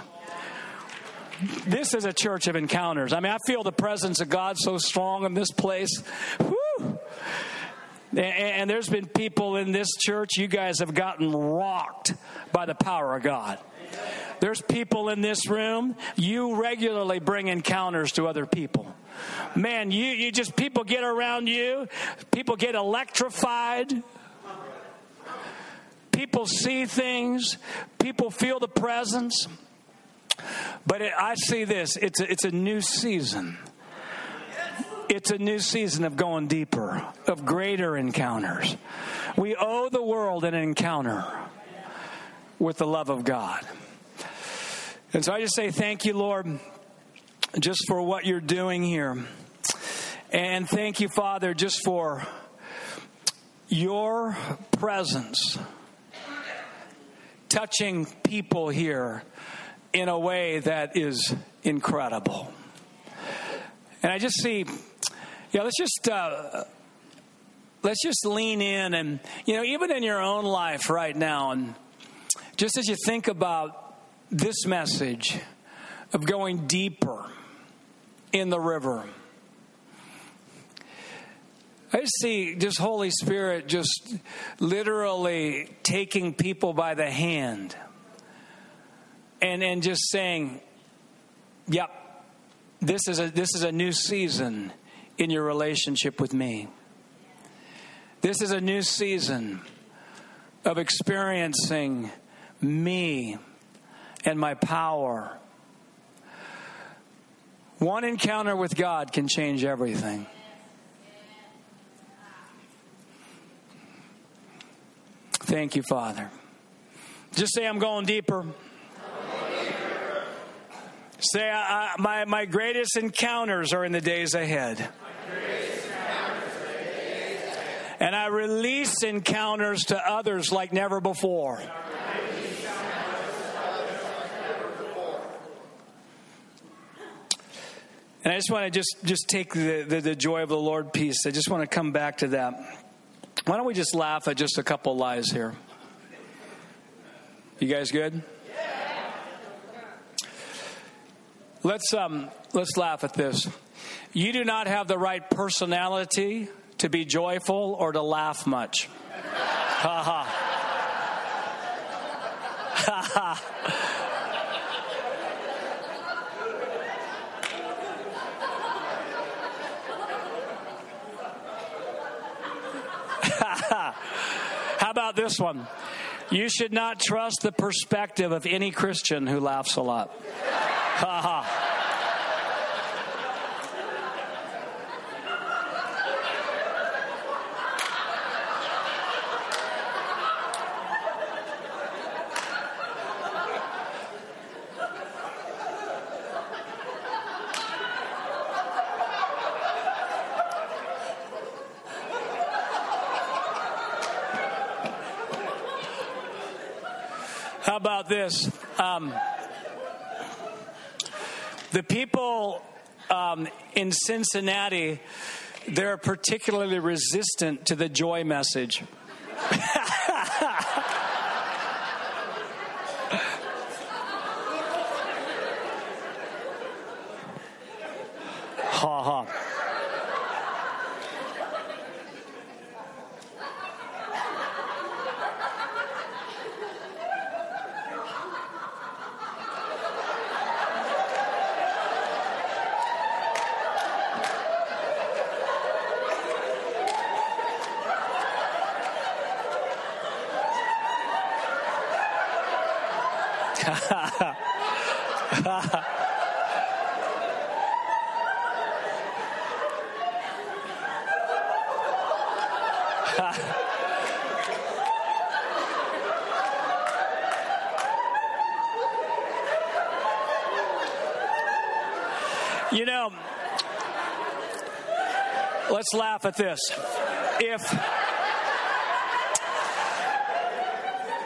This is a church of encounters. I mean, I feel the presence of God so strong in this place. Woo! And there's been people in this church, you guys have gotten rocked by the power of God. There's people in this room, you regularly bring encounters to other people. Man, you, you just, people get around you, people get electrified. People see things, people feel the presence. But it, I see this it's a, it's a new season. It's a new season of going deeper, of greater encounters. We owe the world an encounter with the love of God. And so I just say thank you, Lord, just for what you're doing here. And thank you, Father, just for your presence touching people here in a way that is incredible. And I just see yeah, let's just uh, let's just lean in, and you know, even in your own life right now, and just as you think about this message of going deeper in the river. I see just Holy Spirit just literally taking people by the hand and, and just saying, Yep, this is a this is a new season in your relationship with me. This is a new season of experiencing me and my power. One encounter with God can change everything. Thank you, Father. Just say, I'm going deeper. Say, I, I, my, my greatest encounters are in the days ahead. And I release encounters to others like never before. And I just want to just, just take the, the, the, joy of the Lord piece. I just want to come back to that. Why don't we just laugh at just a couple lies here? You guys good? Let's um, let's laugh at this. You do not have the right personality to be joyful or to laugh much. Ha ha. Ha ha. How about this one? You should not trust the perspective of any Christian who laughs a lot. Ha ha. How about this? Um, the people um, in Cincinnati, they're particularly resistant to the joy message. ha ha. You know, let's laugh at this. If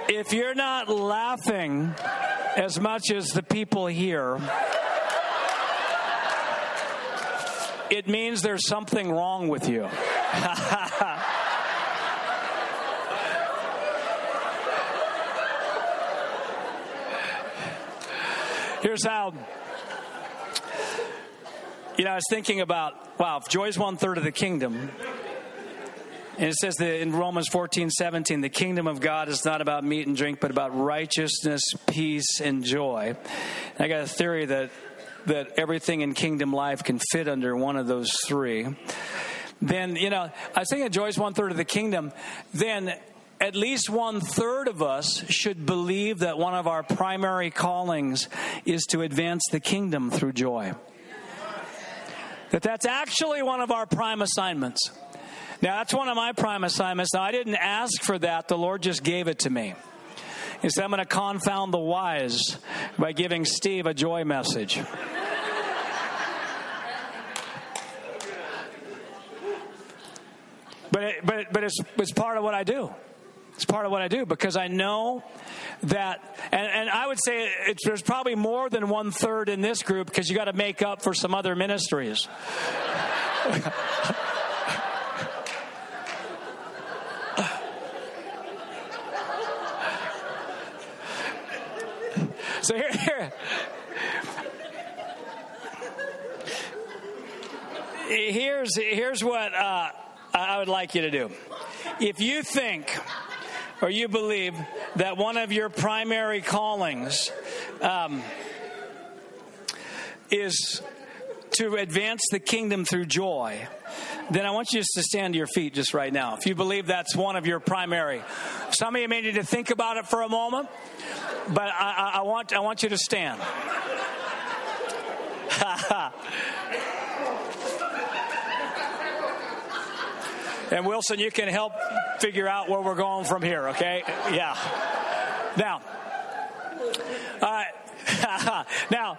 if you're not laughing as much as the people here, it means there's something wrong with you. Here's how You know, I was thinking about, wow, if joy is one third of the kingdom, and it says that in Romans 14, 17, the kingdom of God is not about meat and drink, but about righteousness, peace, and joy. And I got a theory that, that everything in kingdom life can fit under one of those three. Then, you know, I was thinking joy is one third of the kingdom. Then at least one third of us should believe that one of our primary callings is to advance the kingdom through joy. That that's actually one of our prime assignments. Now, that's one of my prime assignments. Now, I didn't ask for that, the Lord just gave it to me. He said, I'm going to confound the wise by giving Steve a joy message. but it, but, but it's, it's part of what I do. It's part of what I do because I know that, and, and I would say there's probably more than one third in this group because you got to make up for some other ministries. So here, here. Here's, here's what uh, I would like you to do. If you think or you believe that one of your primary callings um, is to advance the kingdom through joy, then I want you just to stand to your feet just right now. If you believe that's one of your primary, some of you may need to think about it for a moment but I, I, want I want you to stand. and Wilson, you can help figure out where we're going from here. Okay? Yeah. Now, right. now,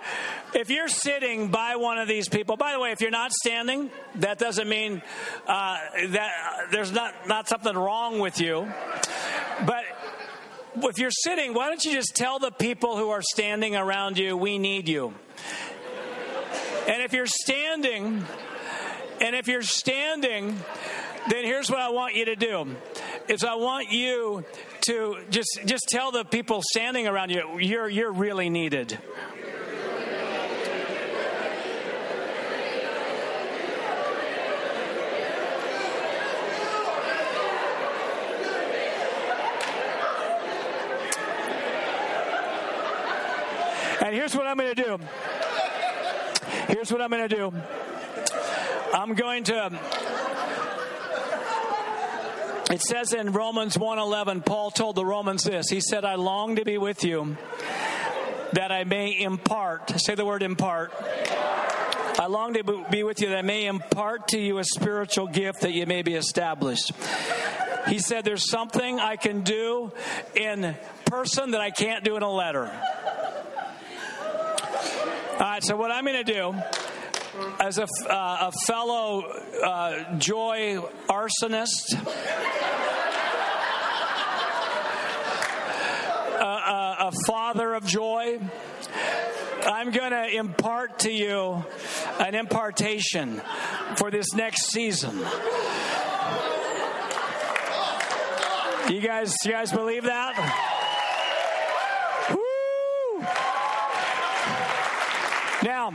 if you're sitting by one of these people, by the way, if you're not standing, that doesn't mean uh, that there's not, not something wrong with you. But if you're sitting, why don't you just tell the people who are standing around you, we need you? And if you're standing, and if you're standing, then here's what I want you to do. Is I want you to just just tell the people standing around you, you're you're really needed. And here's what I'm going to do. Here's what I'm going to do. I'm going to it says in Romans 1:11 Paul told the Romans this. He said I long to be with you that I may impart. Say the word impart. I long to be with you that I may impart to you a spiritual gift that you may be established. He said there's something I can do in person that I can't do in a letter. All right, so what I'm going to do as a, uh, a fellow uh, joy arsonist, a father of joy, I'm going to impart to you an impartation for this next season. You guys, you guys believe that? Now,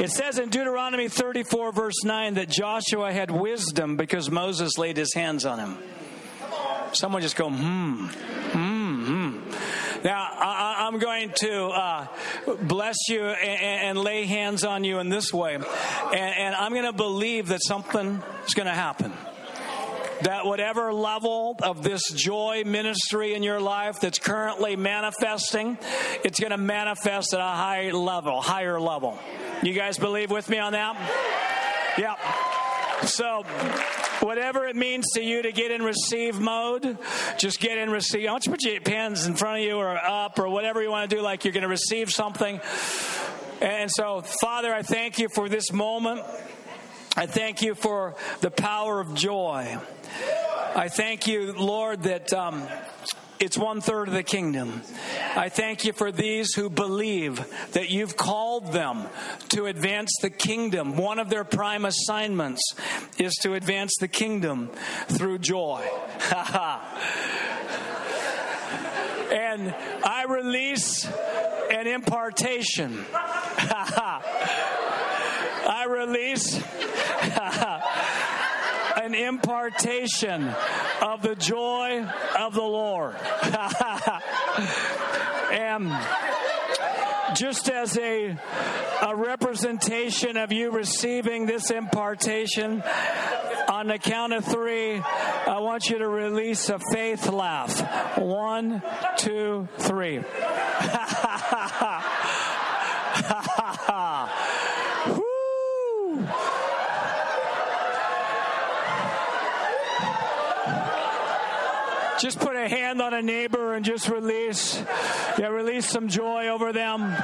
it says in Deuteronomy 34, verse 9, that Joshua had wisdom because Moses laid his hands on him. Someone just go, hmm, hmm, hmm. Now, I, am going to uh, bless you and, and, lay hands on you in this way. And, and I'm going to believe that something is going to happen that whatever level of this joy ministry in your life that's currently manifesting, it's going to manifest at a high level, higher level. You guys believe with me on that? Yeah. So, whatever it means to you to get in receive mode, just get in receive. I want you to put your pens in front of you or up or whatever you want to do, like you're going to receive something. And so, Father, I thank you for this moment. I thank you for the power of joy. I thank you, Lord, that um, it's one third of the kingdom. I thank you for these who believe that you've called them to advance the kingdom. One of their prime assignments is to advance the kingdom through joy. and I release an impartation I release an impartation of the joy of the Lord. and just as a, a representation of you receiving this impartation, on the count of three, I want you to release a faith laugh. One, two, three. Woo! Just put a hand on a neighbor and just release, yeah, release some joy over them.